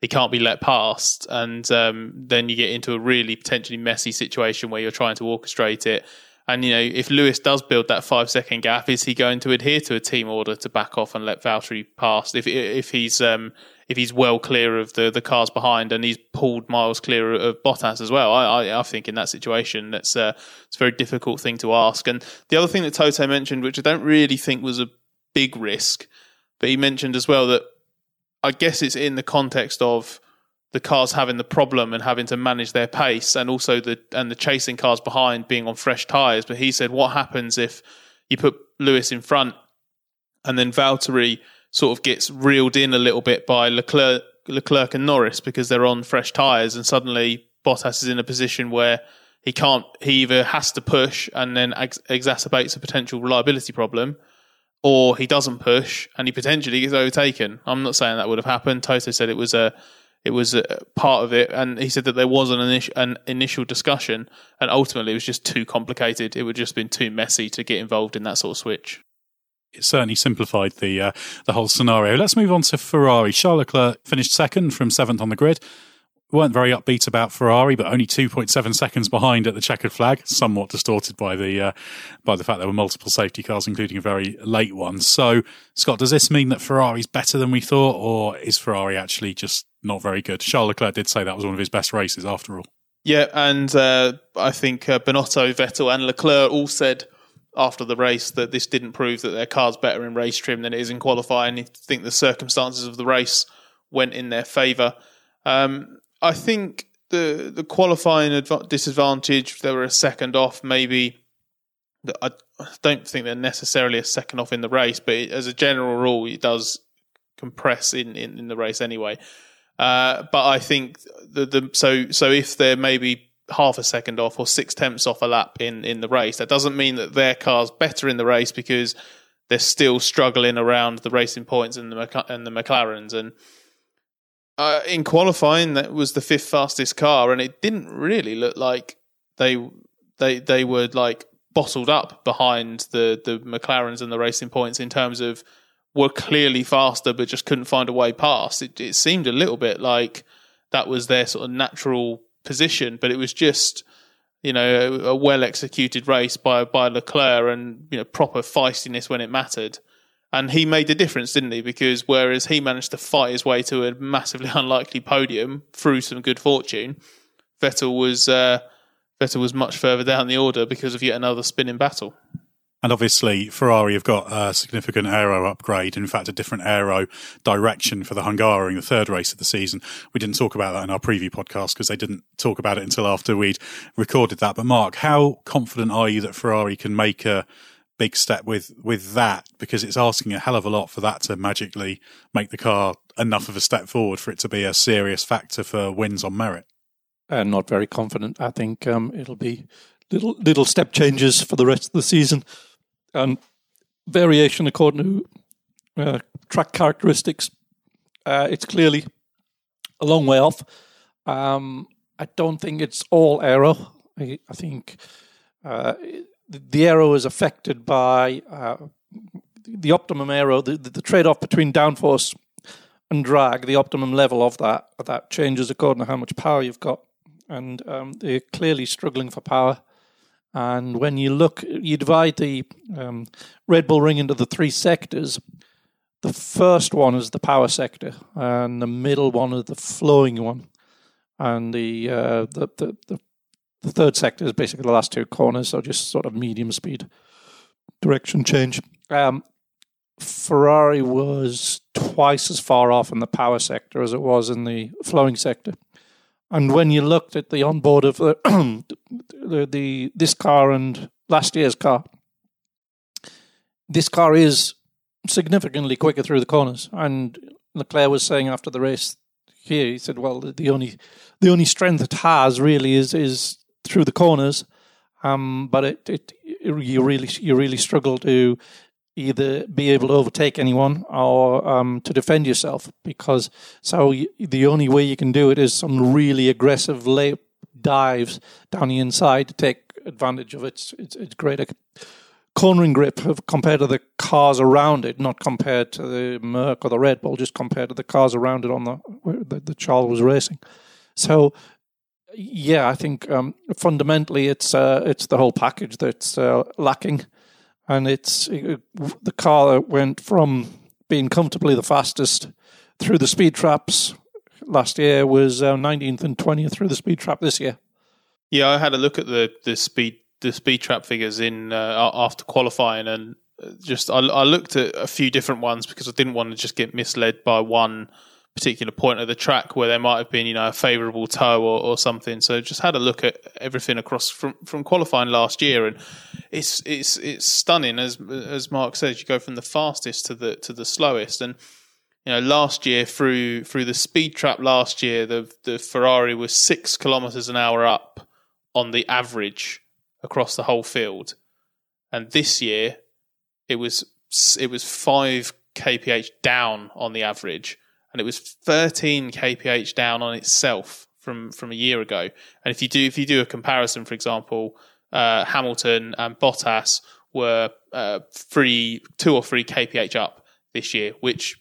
he can't be let past, and um, then you get into a really potentially messy situation where you're trying to orchestrate it and you know, if Lewis does build that five second gap, is he going to adhere to a team order to back off and let Valtteri pass? If if he's um, if he's well clear of the, the cars behind and he's pulled miles clear of Bottas as well, I, I, I think in that situation that's uh, it's a very difficult thing to ask. And the other thing that Toto mentioned, which I don't really think was a big risk, but he mentioned as well that I guess it's in the context of the cars having the problem and having to manage their pace and also the and the chasing cars behind being on fresh tires. But he said, what happens if you put Lewis in front and then Valtteri sort of gets reeled in a little bit by Leclerc, Leclerc and Norris because they're on fresh tires and suddenly Bottas is in a position where he can't, he either has to push and then ex- exacerbates a potential reliability problem or he doesn't push and he potentially gets overtaken. I'm not saying that would have happened. Toto said it was a it was a part of it, and he said that there was an, init- an initial discussion, and ultimately it was just too complicated. It would just been too messy to get involved in that sort of switch. It certainly simplified the uh, the whole scenario. Let's move on to Ferrari. Charles Leclerc finished second from seventh on the grid weren't very upbeat about Ferrari, but only 2.7 seconds behind at the checkered flag, somewhat distorted by the uh, by the fact there were multiple safety cars, including a very late one. So, Scott, does this mean that Ferrari's better than we thought, or is Ferrari actually just not very good? Charles Leclerc did say that was one of his best races after all. Yeah, and uh, I think uh, Binotto, Vettel, and Leclerc all said after the race that this didn't prove that their car's better in race trim than it is in qualifying. I think the circumstances of the race went in their favour. Um, I think the the qualifying adv- disadvantage, they were a second off, maybe. I don't think they're necessarily a second off in the race, but it, as a general rule, it does compress in, in, in the race anyway. Uh, but I think the, the so so if they're maybe half a second off or six tenths off a lap in, in the race, that doesn't mean that their car's better in the race because they're still struggling around the racing points and the and the McLarens and uh, in qualifying that was the fifth fastest car and it didn't really look like they they they were like bottled up behind the the McLarens and the racing points in terms of were clearly faster but just couldn't find a way past. It, it seemed a little bit like that was their sort of natural position, but it was just you know a, a well executed race by by Leclerc and you know proper feistiness when it mattered. And he made the difference, didn't he? Because whereas he managed to fight his way to a massively [LAUGHS] unlikely podium through some good fortune, Vettel was uh, Vettel was much further down the order because of yet another spinning battle. And obviously, Ferrari have got a significant aero upgrade. In fact, a different aero direction for the Hungaroring, the third race of the season. We didn't talk about that in our preview podcast because they didn't talk about it until after we'd recorded that. But Mark, how confident are you that Ferrari can make a big step with with that? Because it's asking a hell of a lot for that to magically make the car enough of a step forward for it to be a serious factor for wins on merit uh, not very confident. I think um, it'll be little little step changes for the rest of the season and variation according to uh, track characteristics. Uh, it's clearly a long way off. Um, I don't think it's all aero. I, I think uh, the aero is affected by uh, the optimum aero, the, the, the trade off between downforce and drag, the optimum level of that that changes according to how much power you've got and um, they're clearly struggling for power. And when you look, you divide the um, Red Bull Ring into the three sectors. The first one is the power sector, and the middle one is the flowing one, and the uh, the, the, the the third sector is basically the last two corners, so just sort of medium speed direction change. Um, Ferrari was twice as far off in the power sector as it was in the flowing sector. And when you looked at the onboard of the, [CLEARS THROAT] the, the this car and last year's car, this car is significantly quicker through the corners. And Leclerc was saying after the race here, he said, "Well, the only the only strength it has really is is through the corners, um, but it, it you really you really struggle to either be able to overtake anyone or um, to defend yourself because so you, the only way you can do it is some really aggressive lay dives down the inside to take advantage of its its, its greater cornering grip compared to the cars around it, not compared to the Merc or the Red Bull, just compared to the cars around it on the the, the Charles was racing. So yeah, I think um, fundamentally it's uh, it's the whole package that's uh, lacking and it's it, the car that went from being comfortably the fastest through the speed traps last year was uh, 19th and 20th through the speed trap this year. Yeah, I had a look at the the speed the speed trap figures in uh, after qualifying, and just I, I, looked at a few different ones because I didn't want to just get misled by one particular point of the track where there might have been, you know, a favourable tow or, or, something. So just had a look at everything across from, from qualifying last year, and it's it's it's stunning as as Mark says. You go from the fastest to the to the slowest, and you know, last year through through the speed trap last year, the the Ferrari was six kilometres an hour up on the average across the whole field, and this year it was it was five kph down on the average and it was 13 kph down on itself from from a year ago. And if you do if you do a comparison, for example, uh, Hamilton and Bottas were uh, three, two or three kph up this year, which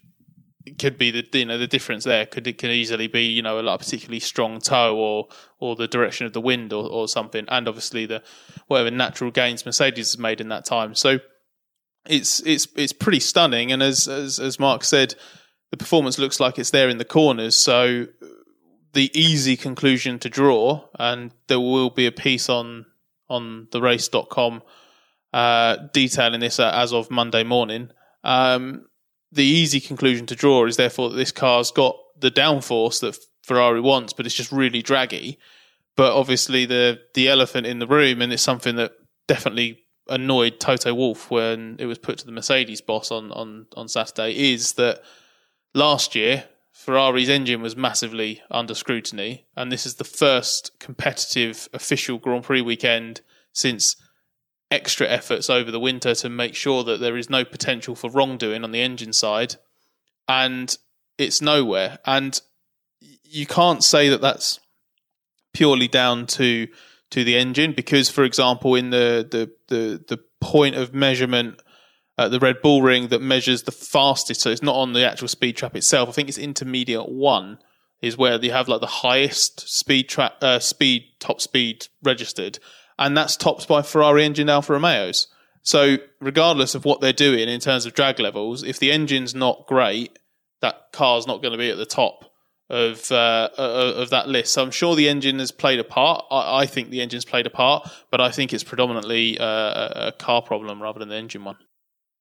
could be the you know the difference there. Could it can easily be you know a, a particularly strong tow or or the direction of the wind or, or something, and obviously the whatever natural gains Mercedes has made in that time. So it's it's it's pretty stunning. And as as, as Mark said, the performance looks like it's there in the corners. So the easy conclusion to draw, and there will be a piece on on the race.com uh, detailing this uh, as of Monday morning. Um, the easy conclusion to draw is therefore that this car's got the downforce that Ferrari wants, but it's just really draggy. But obviously, the the elephant in the room, and it's something that definitely annoyed Toto Wolff when it was put to the Mercedes boss on on on Saturday, is that last year Ferrari's engine was massively under scrutiny, and this is the first competitive official Grand Prix weekend since extra efforts over the winter to make sure that there is no potential for wrongdoing on the engine side, and it's nowhere. And you can't say that that's purely down to to the engine because, for example, in the the the, the point of measurement at the Red Bull Ring that measures the fastest, so it's not on the actual speed trap itself. I think it's intermediate one is where you have like the highest speed trap, uh, speed top speed registered, and that's topped by Ferrari engine Alfa Romeos. So regardless of what they're doing in terms of drag levels, if the engine's not great, that car's not going to be at the top of uh, of that list. So I'm sure the engine has played a part. I, I think the engine's played a part, but I think it's predominantly uh, a car problem rather than the engine one.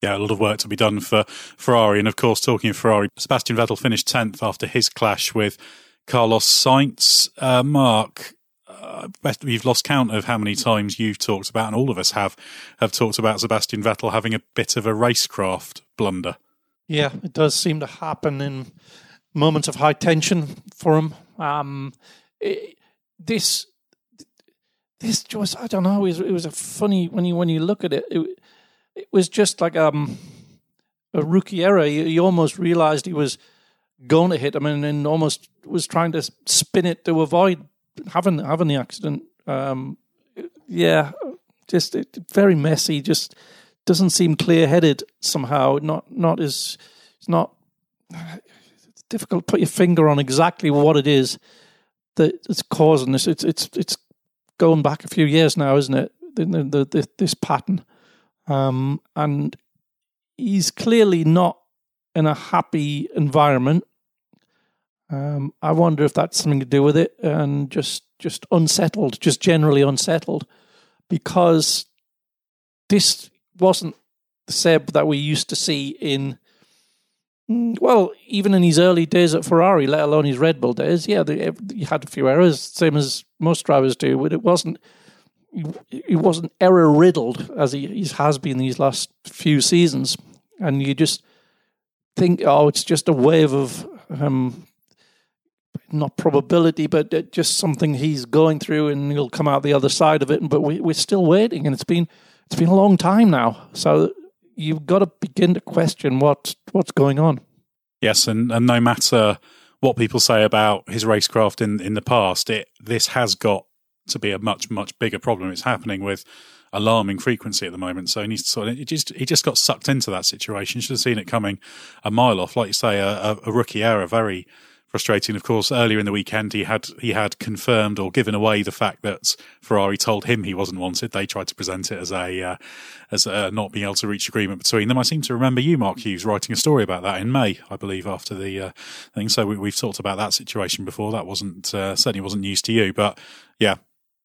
Yeah, a lot of work to be done for Ferrari. And of course, talking of Ferrari, Sebastian Vettel finished 10th after his clash with Carlos Sainz. Uh, Mark, uh, you've lost count of how many times you've talked about, and all of us have, have talked about Sebastian Vettel having a bit of a racecraft blunder. Yeah, it does seem to happen in moments of high tension for him. Um, it, this, this just I don't know. It was, it was, a funny when you when you look at it. It, it was just like um, a rookie error. He, he, almost realized he was going to hit him and, and almost was trying to spin it to avoid having having the accident. Um, yeah, just it, very messy. Just doesn't seem clear headed somehow. Not not as it's not difficult to put your finger on exactly what it is that's causing this. It's it's it's going back a few years now, isn't it? The, the, the, this pattern, um, and he's clearly not in a happy environment. Um, I wonder if that's something to do with it, and just just unsettled, just generally unsettled, because this wasn't the Seb that we used to see in Mm, well, even in his early days at Ferrari, let alone his Red Bull days, yeah, he had a few errors, same as most drivers do. But it wasn't, he wasn't error riddled as he, has been these last few seasons. And you just think, oh, it's just a wave of um, not probability, but just something he's going through, and he'll come out the other side of it. But we, we're still waiting, and it's been it's been a long time now. So you've got to begin to question what what's going on. Yes, and, and no matter what people say about his racecraft in, in the past, it this has got to be a much much bigger problem. It's happening with alarming frequency at the moment. So he needs to sort of, just he just got sucked into that situation. Should have seen it coming a mile off. Like you say, a, a rookie error, very frustrating. Of course, earlier in the weekend, he had he had confirmed or given away the fact that Ferrari told him he wasn't wanted. They tried to present it as a uh, as a not being able to reach agreement between them. I seem to remember you, Mark Hughes, writing a story about that in May, I believe, after the uh, thing. So we, have talked about that situation before. That wasn't uh, certainly wasn't news to you, but yeah.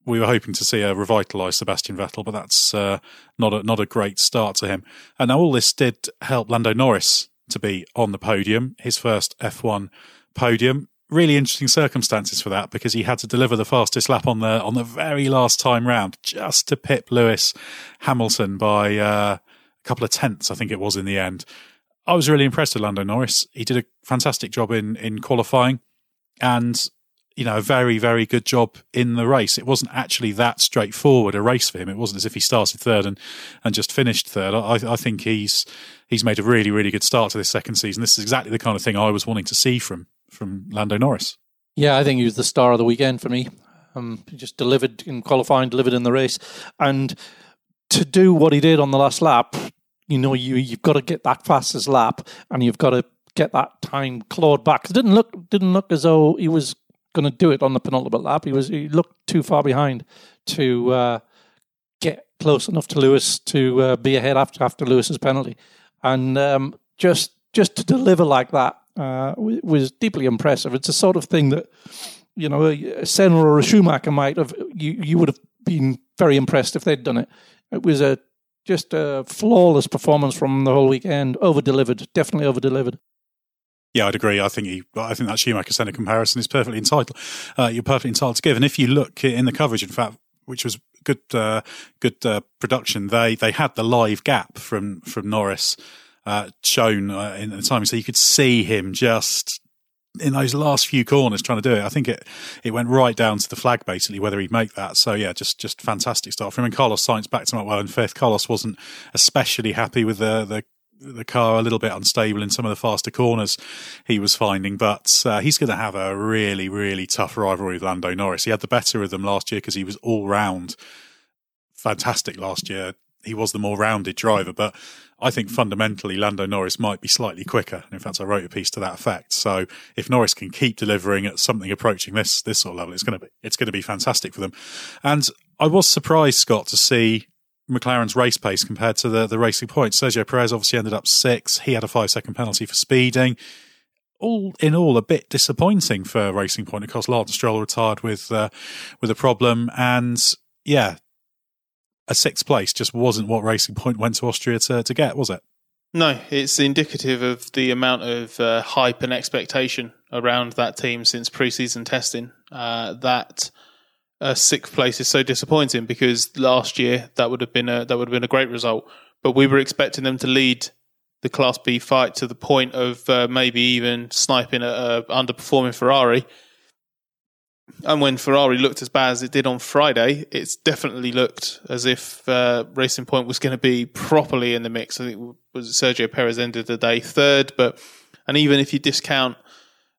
We were hoping to see a revitalised Sebastian Vettel, but that's uh, not a not a great start to him. And now all this did help Lando Norris to be on the podium, his first F1 podium. Really interesting circumstances for that because he had to deliver the fastest lap on the on the very last time round, just to pip Lewis Hamilton by uh, a couple of tenths, I think it was in the end. I was really impressed with Lando Norris. He did a fantastic job in in qualifying, and you know, a very, very good job in the race. It wasn't actually that straightforward a race for him. It wasn't as if he started third and, and just finished third. I, I think he's he's made a really, really good start to this second season. This is exactly the kind of thing I was wanting to see from from Lando Norris. Yeah, I think he was the star of the weekend for me. Um, just delivered in qualifying, delivered in the race, and to do what he did on the last lap, you know, you you've got to get that fastest lap, and you've got to get that time clawed back. It didn't look didn't look as though he was going to do it on the penultimate lap. He was he looked too far behind to uh, get close enough to Lewis to uh, be ahead after after Lewis's penalty, and um, just just to deliver like that uh, was deeply impressive. It's a sort of thing that you know a Senna or a Schumacher might have you you would have been very impressed if they'd done it. It was a just a flawless performance from the whole weekend. Over delivered, definitely over delivered. Yeah, I'd agree. I think he, I think that Schumacher Senna comparison is perfectly entitled. Uh, you're perfectly entitled to give. And if you look in the coverage, in fact, which was good, uh, good uh, production, they they had the live gap from from Norris uh, shown uh, in the time, so you could see him just in those last few corners trying to do it. I think it it went right down to the flag basically whether he'd make that. So yeah, just just fantastic start from him. And Carlos Sainz backed him up well in fifth. Carlos wasn't especially happy with the the the car a little bit unstable in some of the faster corners he was finding, but uh, he's going to have a really, really tough rivalry with Lando Norris. He had the better of them last year because he was all round fantastic last year. He was the more rounded driver, but I think fundamentally Lando Norris might be slightly quicker. In fact, I wrote a piece to that effect. So if Norris can keep delivering at something approaching this this sort of level, it's going to be it's going to be fantastic for them. And I was surprised, Scott, to see McLaren's race pace compared to the, the racing points. Sergio Perez obviously ended up six. He had a five second penalty for speeding. All in all, a bit disappointing for Racing Point. Of course, Lance Stroll retired with uh, with a problem, and yeah, a sixth place just wasn't what Racing Point went to Austria to, to get, was it? No, it's indicative of the amount of uh, hype and expectation around that team since preseason testing. Uh, that uh, sixth place is so disappointing because last year that would have been a that would have been a great result, but we were expecting them to lead the Class B fight to the point of uh, maybe even sniping a underperforming Ferrari. And when Ferrari looked as bad as it did on Friday, it's definitely looked as if uh, Racing Point was going to be properly in the mix. I think was Sergio Perez ended the day third, but and even if you discount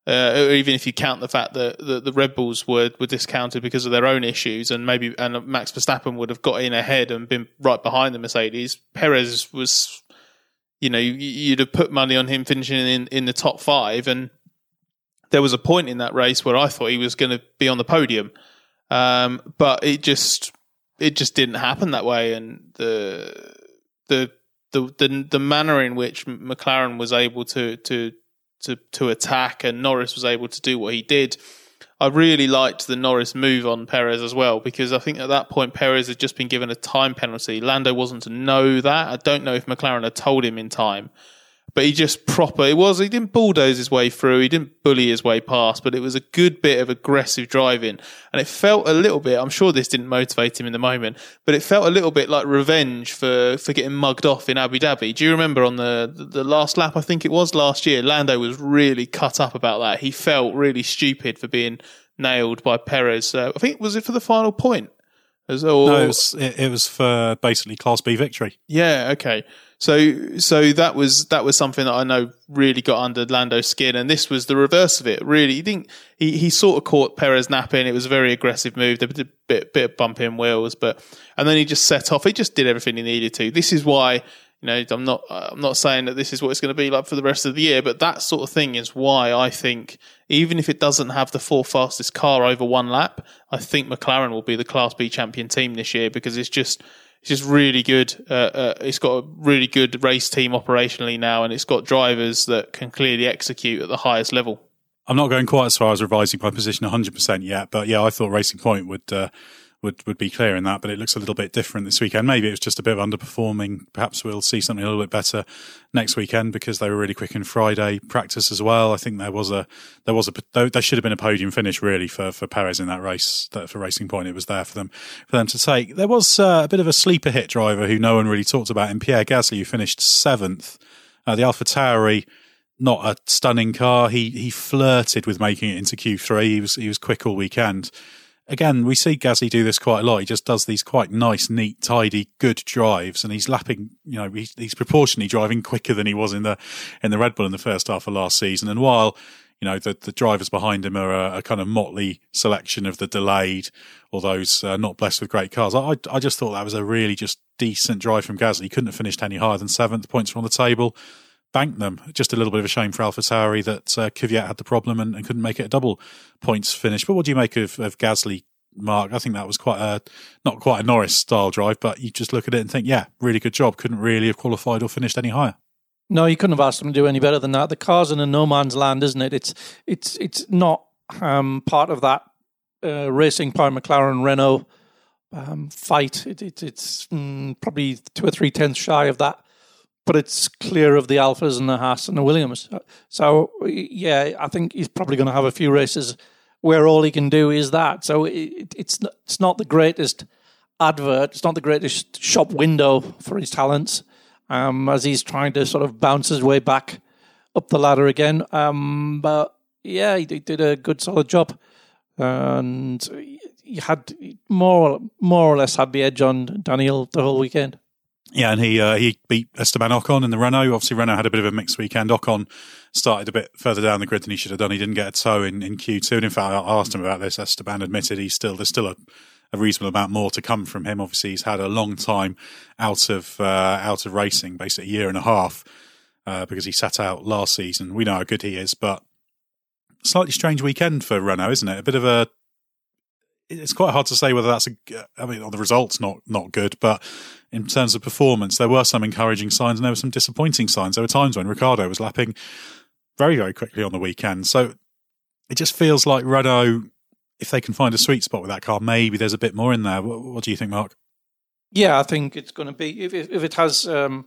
uh, or even if you count the fact that the, the, Red Bulls were, were discounted because of their own issues, and maybe and Max Verstappen would have got in ahead and been right behind the Mercedes. Perez was, you know, you'd have put money on him finishing in, in the top five, and there was a point in that race where I thought he was going to be on the podium, um, but it just it just didn't happen that way, and the the the the, the manner in which McLaren was able to to to to attack, and Norris was able to do what he did. I really liked the Norris move on Perez as well because I think at that point Perez had just been given a time penalty. Lando wasn't to know that. I don't know if McLaren had told him in time but he just proper it was he didn't bulldoze his way through he didn't bully his way past but it was a good bit of aggressive driving. And it felt a little bit i'm sure this didn't motivate him in the moment but it felt a little bit like revenge for for getting mugged off in abu dhabi. Do you remember on the the last lap i think it was last year lando was really cut up about that. He felt really stupid for being nailed by perez. Uh, i think was it for the final point? As, no, it was, it, it was for basically Class B victory. Yeah, okay. So so that was that was something that I know really got under Lando's skin, and this was the reverse of it. Really, he didn't. He, he sort of caught Perez napping. It was a very aggressive move. A bit bit of bumping wheels, but and then he just set off. He just did everything he needed to. This is why you know I'm not I'm not saying that this is what it's going to be like for the rest of the year, but that sort of thing is why I think even if it doesn't have the four fastest car over one lap, I think McLaren will be the Class B champion team this year because it's just it's just really good. Uh, uh, it's got a really good race team operationally now, and it's got drivers that can clearly execute at the highest level. I'm not going quite as far as revising my position 100% yet, but yeah, I thought Racing Point would uh, would would be clear in that, but it looks a little bit different this weekend. Maybe it was just a bit of underperforming. Perhaps we'll see something a little bit better next weekend because they were really quick in Friday practice as well. I think there was a there was a there should have been a podium finish really for for Perez in that race for Racing Point. It was there for them for them to take. There was uh, a bit of a sleeper hit driver who no one really talked about in Pierre Gasly, who finished seventh. Uh, the AlphaTauri not a stunning car. He he flirted with making it into Q3. He was he was quick all weekend again, we see Gasly do this quite a lot. He just does these quite nice, neat, tidy, good drives, and he's lapping. You know, he's, he's proportionally driving quicker than he was in the in the Red Bull in the first half of last season. And while you know the the drivers behind him are a, a kind of motley selection of the delayed or those uh, not blessed with great cars, I I just thought that was a really just decent drive from Gasly. He couldn't have finished any higher than seventh. Points were on the table banked them. Just a little bit of a shame for AlphaTauri that uh, Kvyat had the problem and, and, couldn't make it a double points finish. But what do you make of, of Gasly, Mark? I think that was quite a not quite a Norris style drive, but you just look at it and think, yeah, really good job. Couldn't really have qualified or finished any higher. No, you couldn't have asked them to do any better than that. The car's in a no man's land, isn't it? It's it's it's not um, part of that uh, racing point McLaren Renault um, fight. It, it, it's mm, probably two or three tenths shy of that, but it's clear of the Alfas and the Haas and the Williams. So yeah, I think he's probably going to have a few races where all he can do is that. So it, it's it's not the greatest advert. It's not the greatest shop window for his talents um, as he's trying to sort of bounce his way back up the ladder again. Um, but yeah, he did a good solid job, and he had more more or less had the edge on Daniel the whole weekend. Yeah, and he uh, he beat Esteban Ocon in the Renault. Obviously, Renault had a bit of a mixed weekend. Ocon started a bit further down the grid than he should have done. He didn't get a tow in, in Q2. And in fact, I asked him about this. Esteban admitted he's still there's still a, a reasonable amount more to come from him. Obviously, he's had a long time out of uh, out of racing, basically a year and a half, uh, because he sat out last season. We know how good he is, but slightly strange weekend for Renault, isn't it? A bit of a it's quite hard to say whether that's a. I mean, the results not not good, but in terms of performance, there were some encouraging signs and there were some disappointing signs. There were times when Ricciardo was lapping very very quickly on the weekend, so it just feels like Renault, if they can find a sweet spot with that car, maybe there's a bit more in there. What, what do you think, Mark? Yeah, I think it's going to be if if it has um,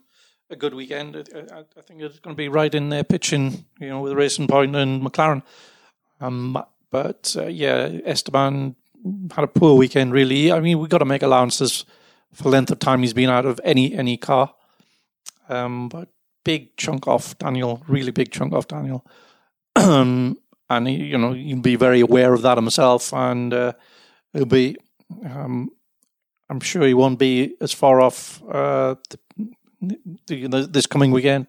a good weekend, I, I, think it's going to be right in there pitching, you know, with Racing Point and McLaren. Um, but uh, yeah, Esteban had a poor weekend, really. I mean, we've got to make allowances for length of time he's been out of any any car. Um, but big chunk off Daniel, really big chunk off Daniel. [CLEARS THROAT] and, he, you know, you'll be very aware of that himself. And uh, he'll be, um, I'm sure he won't be as far off uh, the, the, this coming weekend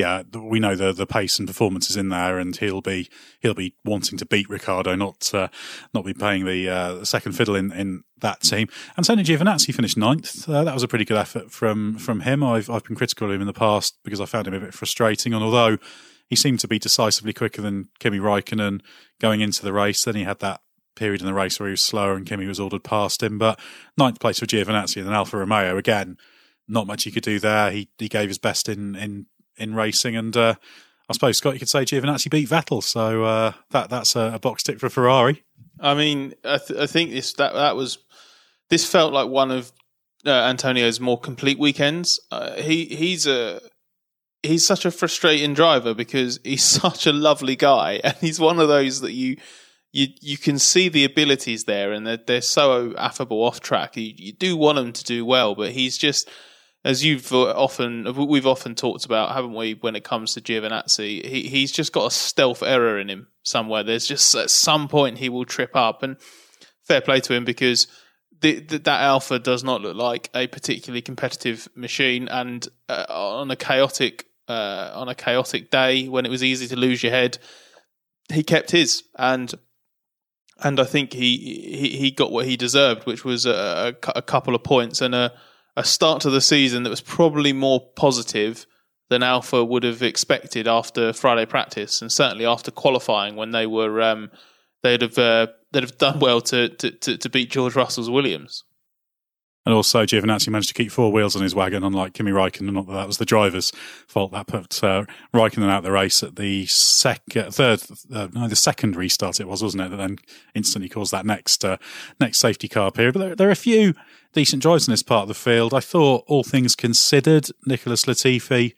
yeah, we know the the pace and performance is in there, and he'll be he'll be wanting to beat Ricciardo, not uh, not be playing the uh, second fiddle in, in that team. And Antonio Giovinazzi finished ninth. Uh, that was a pretty good effort from from him. I've I've been critical of him in the past because I found him a bit frustrating, and although he seemed to be decisively quicker than Kimi Raikkonen going into the race, then he had that period in the race where he was slower and Kimi was ordered past him. But ninth place for Giovinazzi and then Alfa Romeo again. Not much he could do there. He he gave his best in in in racing. And uh, I suppose Scott, you could say Giovinazzi beat Vettel, so uh, that that's a, a, box tick for Ferrari. I mean, I, th- I, think this that that was this felt like one of uh, Antonio's more complete weekends. Uh, he he's a he's such a frustrating driver because he's [LAUGHS] such a lovely guy, and he's one of those that you. You you can see the abilities there, and they're they're so affable off track. You, you do want him to do well, but he's just as you've often we've often talked about, haven't we? When it comes to Giovinazzi, he he's just got a stealth error in him somewhere. There's just at some point he will trip up, and fair play to him because the, the, that Alfa does not look like a particularly competitive machine, and uh, on a chaotic uh, on a chaotic day when it was easy to lose your head, he kept his and. And I think he, he, he got what he deserved, which was a, a, a couple of points and a, a start to the season that was probably more positive than Alfa would have expected after Friday practice, and certainly after qualifying when they were um, they'd have uh, they'd have done well to, to, to beat George Russell's Williams. And also, Giovinazzi managed to keep four wheels on his wagon, unlike Kimi Raikkonen. Not that that was the driver's fault. That put uh, Raikkonen out the race at the second, third, uh, no, the second restart it was, wasn't it? That then instantly caused that next uh, next safety car period. But there, there, are a few decent drives in this part of the field. I thought, all things considered, Nicholas Latifi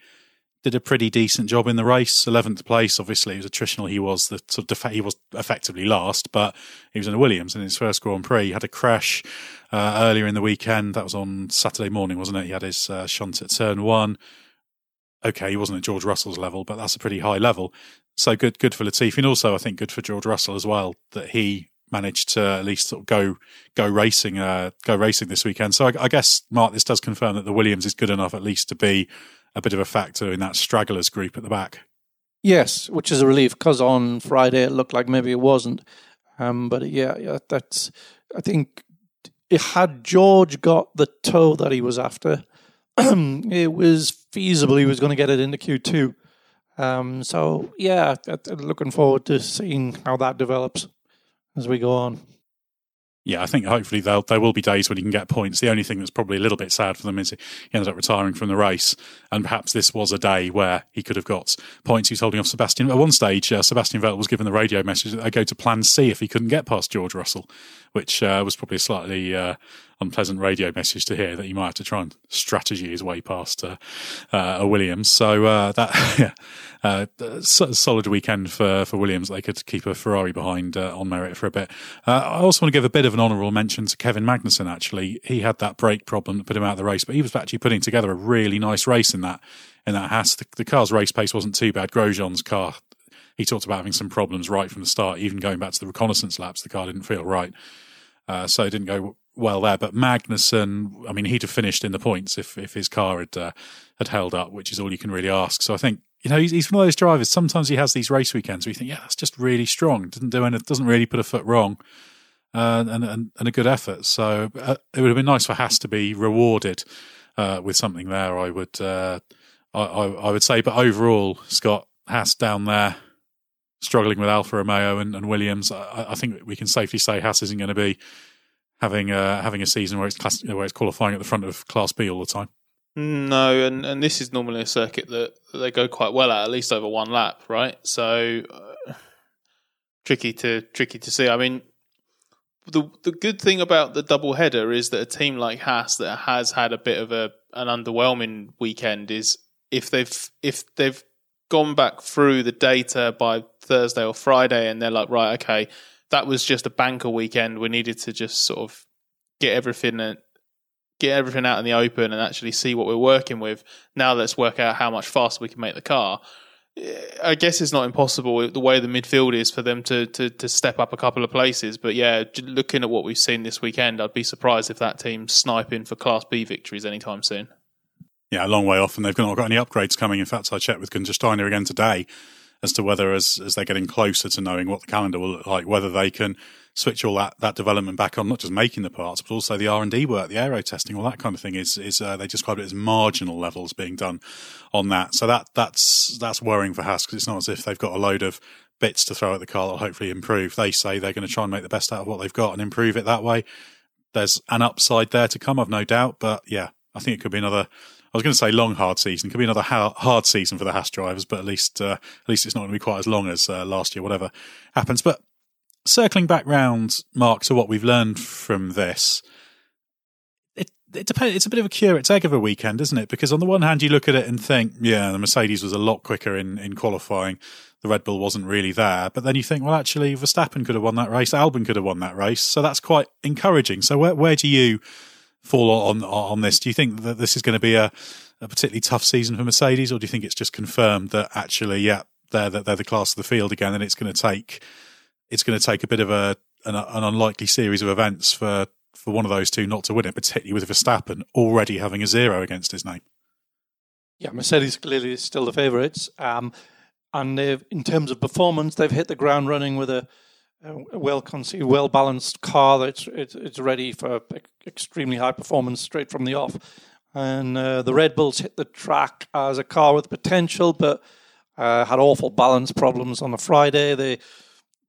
did a pretty decent job in the race. Eleventh place, obviously, it was attritional. He was the sort of he was effectively last, but he was in a Williams in his first Grand Prix. He had a crash uh, earlier in the weekend. That was on Saturday morning, wasn't it? He had his uh, shunt at turn one. Okay, he wasn't at George Russell's level, but that's a pretty high level. So good, good for Latifi, and also I think good for George Russell as well that he managed to at least sort of go go racing uh, go racing this weekend. So I, I, guess Mark, this does confirm that the Williams is good enough at least to be a bit of a factor in that stragglers group at the back. Yes, which is a relief because on Friday it looked like maybe it wasn't. Um, but yeah, yeah, that's I think it had George got the tow that he was after, [CLEARS THROAT] it was feasible he was going to get it into Q two. Um, so yeah, looking forward to seeing how that develops as we go on. Yeah, I think hopefully they'll, there will be days when he can get points. The only thing that's probably a little bit sad for them is he ended up retiring from the race, and perhaps this was a day where he could have got points. He was holding off Sebastian. At one stage, uh, Sebastian Vettel was given the radio message that they go to Plan C if he couldn't get past George Russell, which uh, was probably a slightly uh, unpleasant radio message to hear that he might have to try and strategy his way past uh, uh, a Williams. So uh, that [LAUGHS] yeah, uh, solid weekend for for Williams. They could keep a Ferrari behind uh, on merit for a bit. Uh, I also want to give a bit of an honourable mention to Kevin Magnussen. Actually, he had that brake problem that put him out of the race, but he was actually putting together a really nice race in that in that Haas. The, the car's race pace wasn't too bad. Grosjean's car. He talked about having some problems right from the start, even going back to the reconnaissance laps. The car didn't feel right. Uh, so it didn't go well there. But Magnussen, I mean, he'd have finished in the points if, if his car had uh, had held up, which is all you can really ask. So I think you know he's, he's one of those drivers. Sometimes he has these race weekends where you think, yeah, that's just really strong. Doesn't do anything. Doesn't really put a foot wrong. Uh, and, and, and a good effort. So uh, it would have been nice for Haas to be rewarded uh, with something there. I would, uh, I, I, I, would say, but overall, Scott Haas down there struggling with Alfa Romeo and, and Williams. I, I, think we can safely say Haas isn't going to be having a, having a season where it's class, where it's qualifying at the front of Class B all the time. No, and, and this is normally a circuit that, they go quite well at, at least over one lap, right? So uh, tricky to tricky to see. I mean, the the good thing about the double header is that a team like Haas that has had a bit of a an underwhelming weekend is if they've if they've gone back through the data by Thursday or Friday and they're like, right, okay, that was just a banker weekend. We needed to just sort of get everything and get everything out in the open and actually see what we're working with. Now let's work out how much faster we can make the car. Eh, I guess it's not impossible the way the midfield is for them to, to, to step up a couple of places. But yeah, looking at what we've seen this weekend, I'd be surprised if that team's sniping for Class B victories anytime soon. Yeah, a long way off, and they've not got any upgrades coming. In fact, I checked with Gunther Steiner again today as to whether, as as they're getting closer to knowing what the calendar will look like, whether they can switch all that, that development back on, not just making the parts, but also the R and D work, the aero testing, all that kind of thing. Is is uh, they describe it as marginal levels being done on that. So that that's that's worrying for Haas because it's not as if they've got a load of bits to throw at the car that'll hopefully improve. They say they're going to try and make the best out of what they've got and improve it that way. There's an upside there to come, I've no doubt. But yeah, I think it could be another I was going to say long hard season. It could be another hard season for the Haas drivers, but at least uh, at least it's not going to be quite as long as uh, last year. Whatever happens, but circling back round, Mark, to what we've learned from this. It, it depends. It's a bit of a curate's egg of a weekend, isn't it? Because on the one hand, you look at it and think, yeah, the Mercedes was a lot quicker in, in qualifying. The Red Bull wasn't really there. But then you think, well, actually, Verstappen could have won that race. Albon could have won that race. So that's quite encouraging. So where, where do you fall on on this? Do you think that this is going to be a, a particularly tough season for Mercedes, or do you think it's just confirmed that actually, yeah, they're they're the class of the field again, and it's going to take it's going to take a bit of a an, an unlikely series of events for for one of those two not to win it, particularly with Verstappen already having a zero against his name. Yeah, Mercedes clearly is still the favourites. Um, and in terms of performance, they've hit the ground running with a a well conceived, well balanced car that's it's, it's ready for extremely high performance straight from the off. And uh, the Red Bulls hit the track as a car with potential, but uh, had awful balance problems on the Friday. They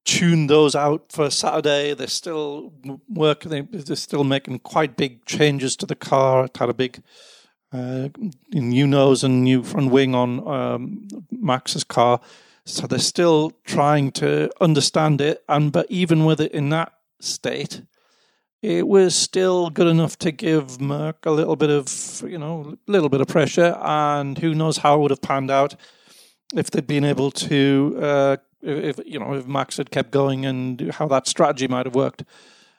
tuned those out for Saturday. They're still working. They're still making quite big changes to the car. It had a big uh, new nose and new front wing on um, Max's car. So they're still trying to understand it, and but even with it in that state, it was still good enough to give Merc a little bit of you know a little bit of pressure, and who knows how it would have panned out if they'd been able to uh, if you know if Max had kept going and how that strategy might have worked.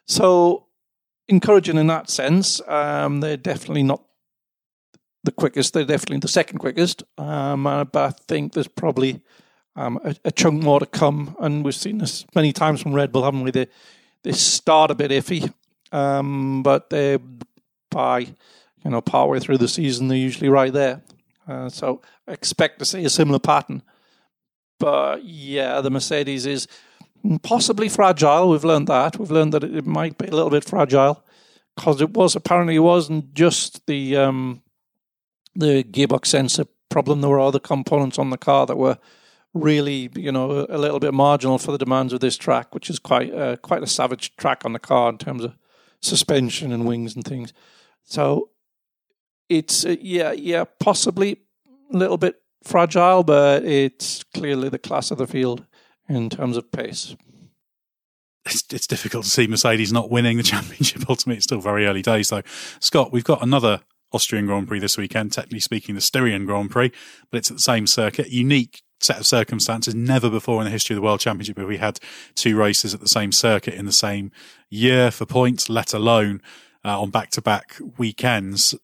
So encouraging in that sense. Um, they're definitely not the quickest. They're definitely the second quickest. Um, but I think there's probably um, a, a, chunk more to come. And we've seen this many times from Red Bull, haven't we? They, they start a bit iffy, um, but they by you know partway through the season they're usually right there. Uh, so expect to see a similar pattern. But yeah, the Mercedes is possibly fragile. We've learned that. We've learned that it might be a little bit fragile because it was apparently it wasn't just the um, the gearbox sensor problem. There were other components on the car that were really, you know, a little bit marginal for the demands of this track, which is quite uh, quite a savage track on the car in terms of suspension and wings and things. So it's uh, yeah, yeah, possibly a little bit fragile, but it's clearly the class of the field in terms of pace. It's, it's difficult to see Mercedes not winning the [LAUGHS] championship. Ultimately, it's still very early days, though. Scott, we've got another Austrian Grand Prix this weekend, technically speaking, the Styrian Grand Prix, but it's at the same circuit. Unique set of circumstances. Never before in the history of the World Championship have we had two races at the same circuit in the same year for points, let alone uh, on back to back weekends.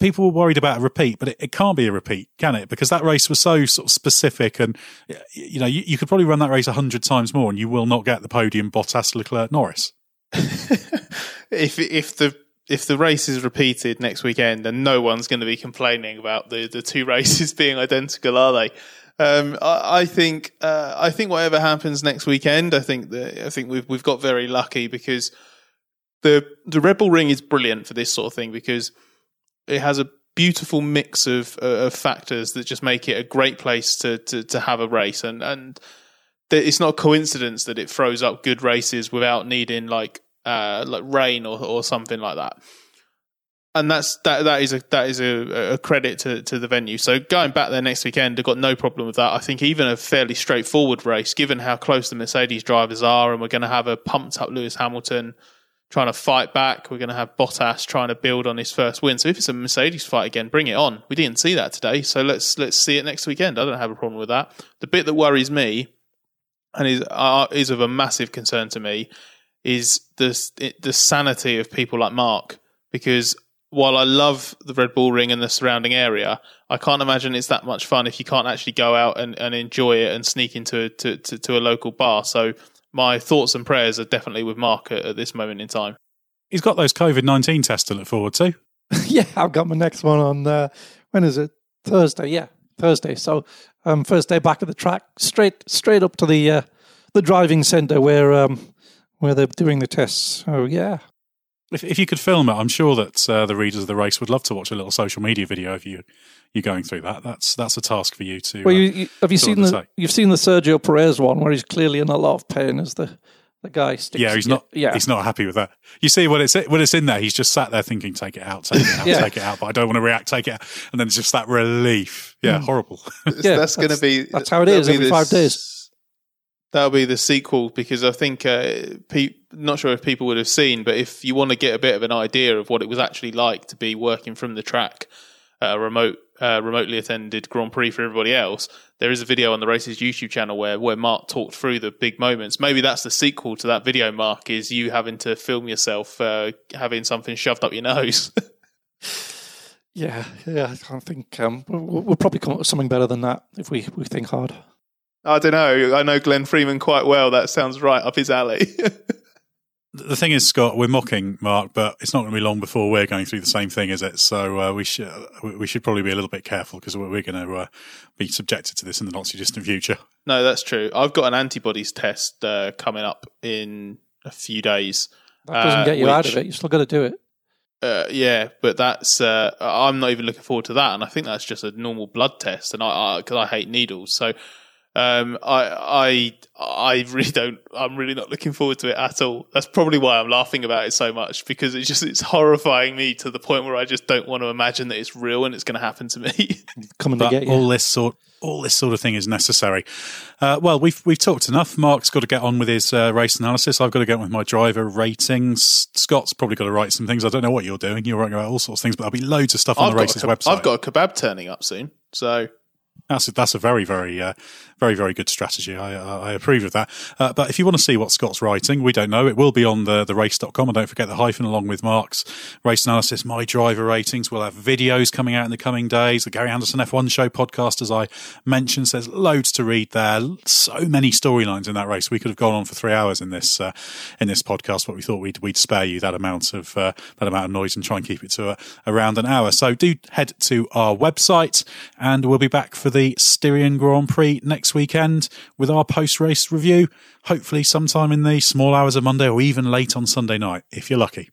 People were worried about a repeat, but it, it, can't be a repeat, can it? Because that race was so sort of specific, and you know you, you could probably run that race a hundred times more, and you will not get the podium Bottas, Leclerc, Norris. [LAUGHS] if if the if the race is repeated next weekend, then no one's going to be complaining about the, the two [LAUGHS] races being identical, are they? Um, I, I, think uh, I think whatever happens next weekend, I think that I think we've we've got very lucky because the the Red Bull Ring is brilliant for this sort of thing because it has a beautiful mix of uh, of factors that just make it a great place to to, to have a race. And and it's not a coincidence that it throws up good races without needing like uh, like rain or or something like that and that's that that is a that is a, a, credit to, to the venue. So going back there next weekend, I've got no problem with that. I think even a fairly straightforward race, given how close the Mercedes drivers are, and we're going to have a pumped up Lewis Hamilton trying to fight back. We're going to have Bottas trying to build on his first win. So if it's a Mercedes fight again, bring it on. We didn't see that today, so let's let's see it next weekend. I don't have a problem with that. The bit that worries me and is uh, is of a massive concern to me is the the sanity of people like Mark because while I love the Red Bull Ring and the surrounding area, I can't imagine it's that much fun if you can't actually go out and, and enjoy it and sneak into to, to, to, a local bar. So my thoughts and prayers are definitely with Mark at, at this moment in time. He's got those COVID nineteen tests to look forward to. [LAUGHS] yeah, I've got my next one on uh, when is it? Thursday. Yeah, Thursday. So um, first day back at the track, straight straight up to the uh, the driving centre where um, where they're doing the tests. So yeah, if, if you could film it, I'm sure that uh, the readers of the race would love to watch a little social media video of you you going through that. That's that's a task for you to. Well, you, uh, you, have you seen the you've seen the Sergio Perez one where he's clearly in a lot of pain as the the guy sticks. Yeah, he's not. Yeah, he's not happy with that. You see, when it's when it's in there, he's just sat there thinking, "Take it out, take it out, [LAUGHS] yeah. take it out." But I don't want to react. Take it, out. and then it's just that relief. Yeah, mm. horrible. [LAUGHS] yeah, that's, that's going to be. That's how it is every this, five days that'll be the sequel because I think uh, pe- not sure if people would have seen, but if you want to get a bit of an idea of what it was actually like to be working from the track, a remote uh, remotely attended Grand Prix for everybody else, there is a video on the race's YouTube channel where where Mark talked through the big moments. Maybe that's the sequel to that video. Mark is you having to film yourself uh, having something shoved up your nose. [LAUGHS] yeah, yeah. I think um, we'll, we'll probably come up with something better than that if we we think hard. I don't know. I know Glenn Freeman quite well. That sounds right up his alley. [LAUGHS] the thing is, Scott, we're mocking Mark, but it's not going to be long before we're going through the same thing, is it? So uh, we should we should probably be a little bit careful because we're, going to uh, be subjected to this in the not too distant future. No, that's true. I've got an antibodies test uh, coming up in a few days. That doesn't get you which, uh, out of it. You still got to do it. Uh, yeah, but that's uh, I'm not even looking forward to that, and I think that's just a normal blood test, and I because I, I hate needles, so um, I, I, I really don't. I'm really not looking forward to it at all. That's probably why I'm laughing about it so much because it's just it's horrifying me to the point where I just don't want to imagine that it's real and it's going to happen to me. [LAUGHS] Coming to get you. all this sort, all this sort of thing is necessary. Uh, well, we've we've talked enough. Mark's got to get on with his uh, race analysis. I've got to get on with my driver ratings. Scott's probably got to write some things. I don't know that's a, that's a very very uh, very very good strategy. I I approve of that. Uh, but if you want to see what Scott's writing, we don't know. It will be on the the race.com. And don't forget the hyphen along with Mark's race analysis, my driver ratings. We'll have videos coming out in the coming days. The Gary Anderson F1 show podcast, as I mentioned, says loads to read there. So many storylines in that race. We could have gone on for three hours in this uh, in this podcast, but we thought we'd we'd spare you that amount of uh, that amount of noise and try and keep it to around an hour. So do head to our website, and we'll be back for Styrian Grand Prix next weekend with our post race review, hopefully sometime in the small hours of Monday or even late on Sunday night, if you're lucky.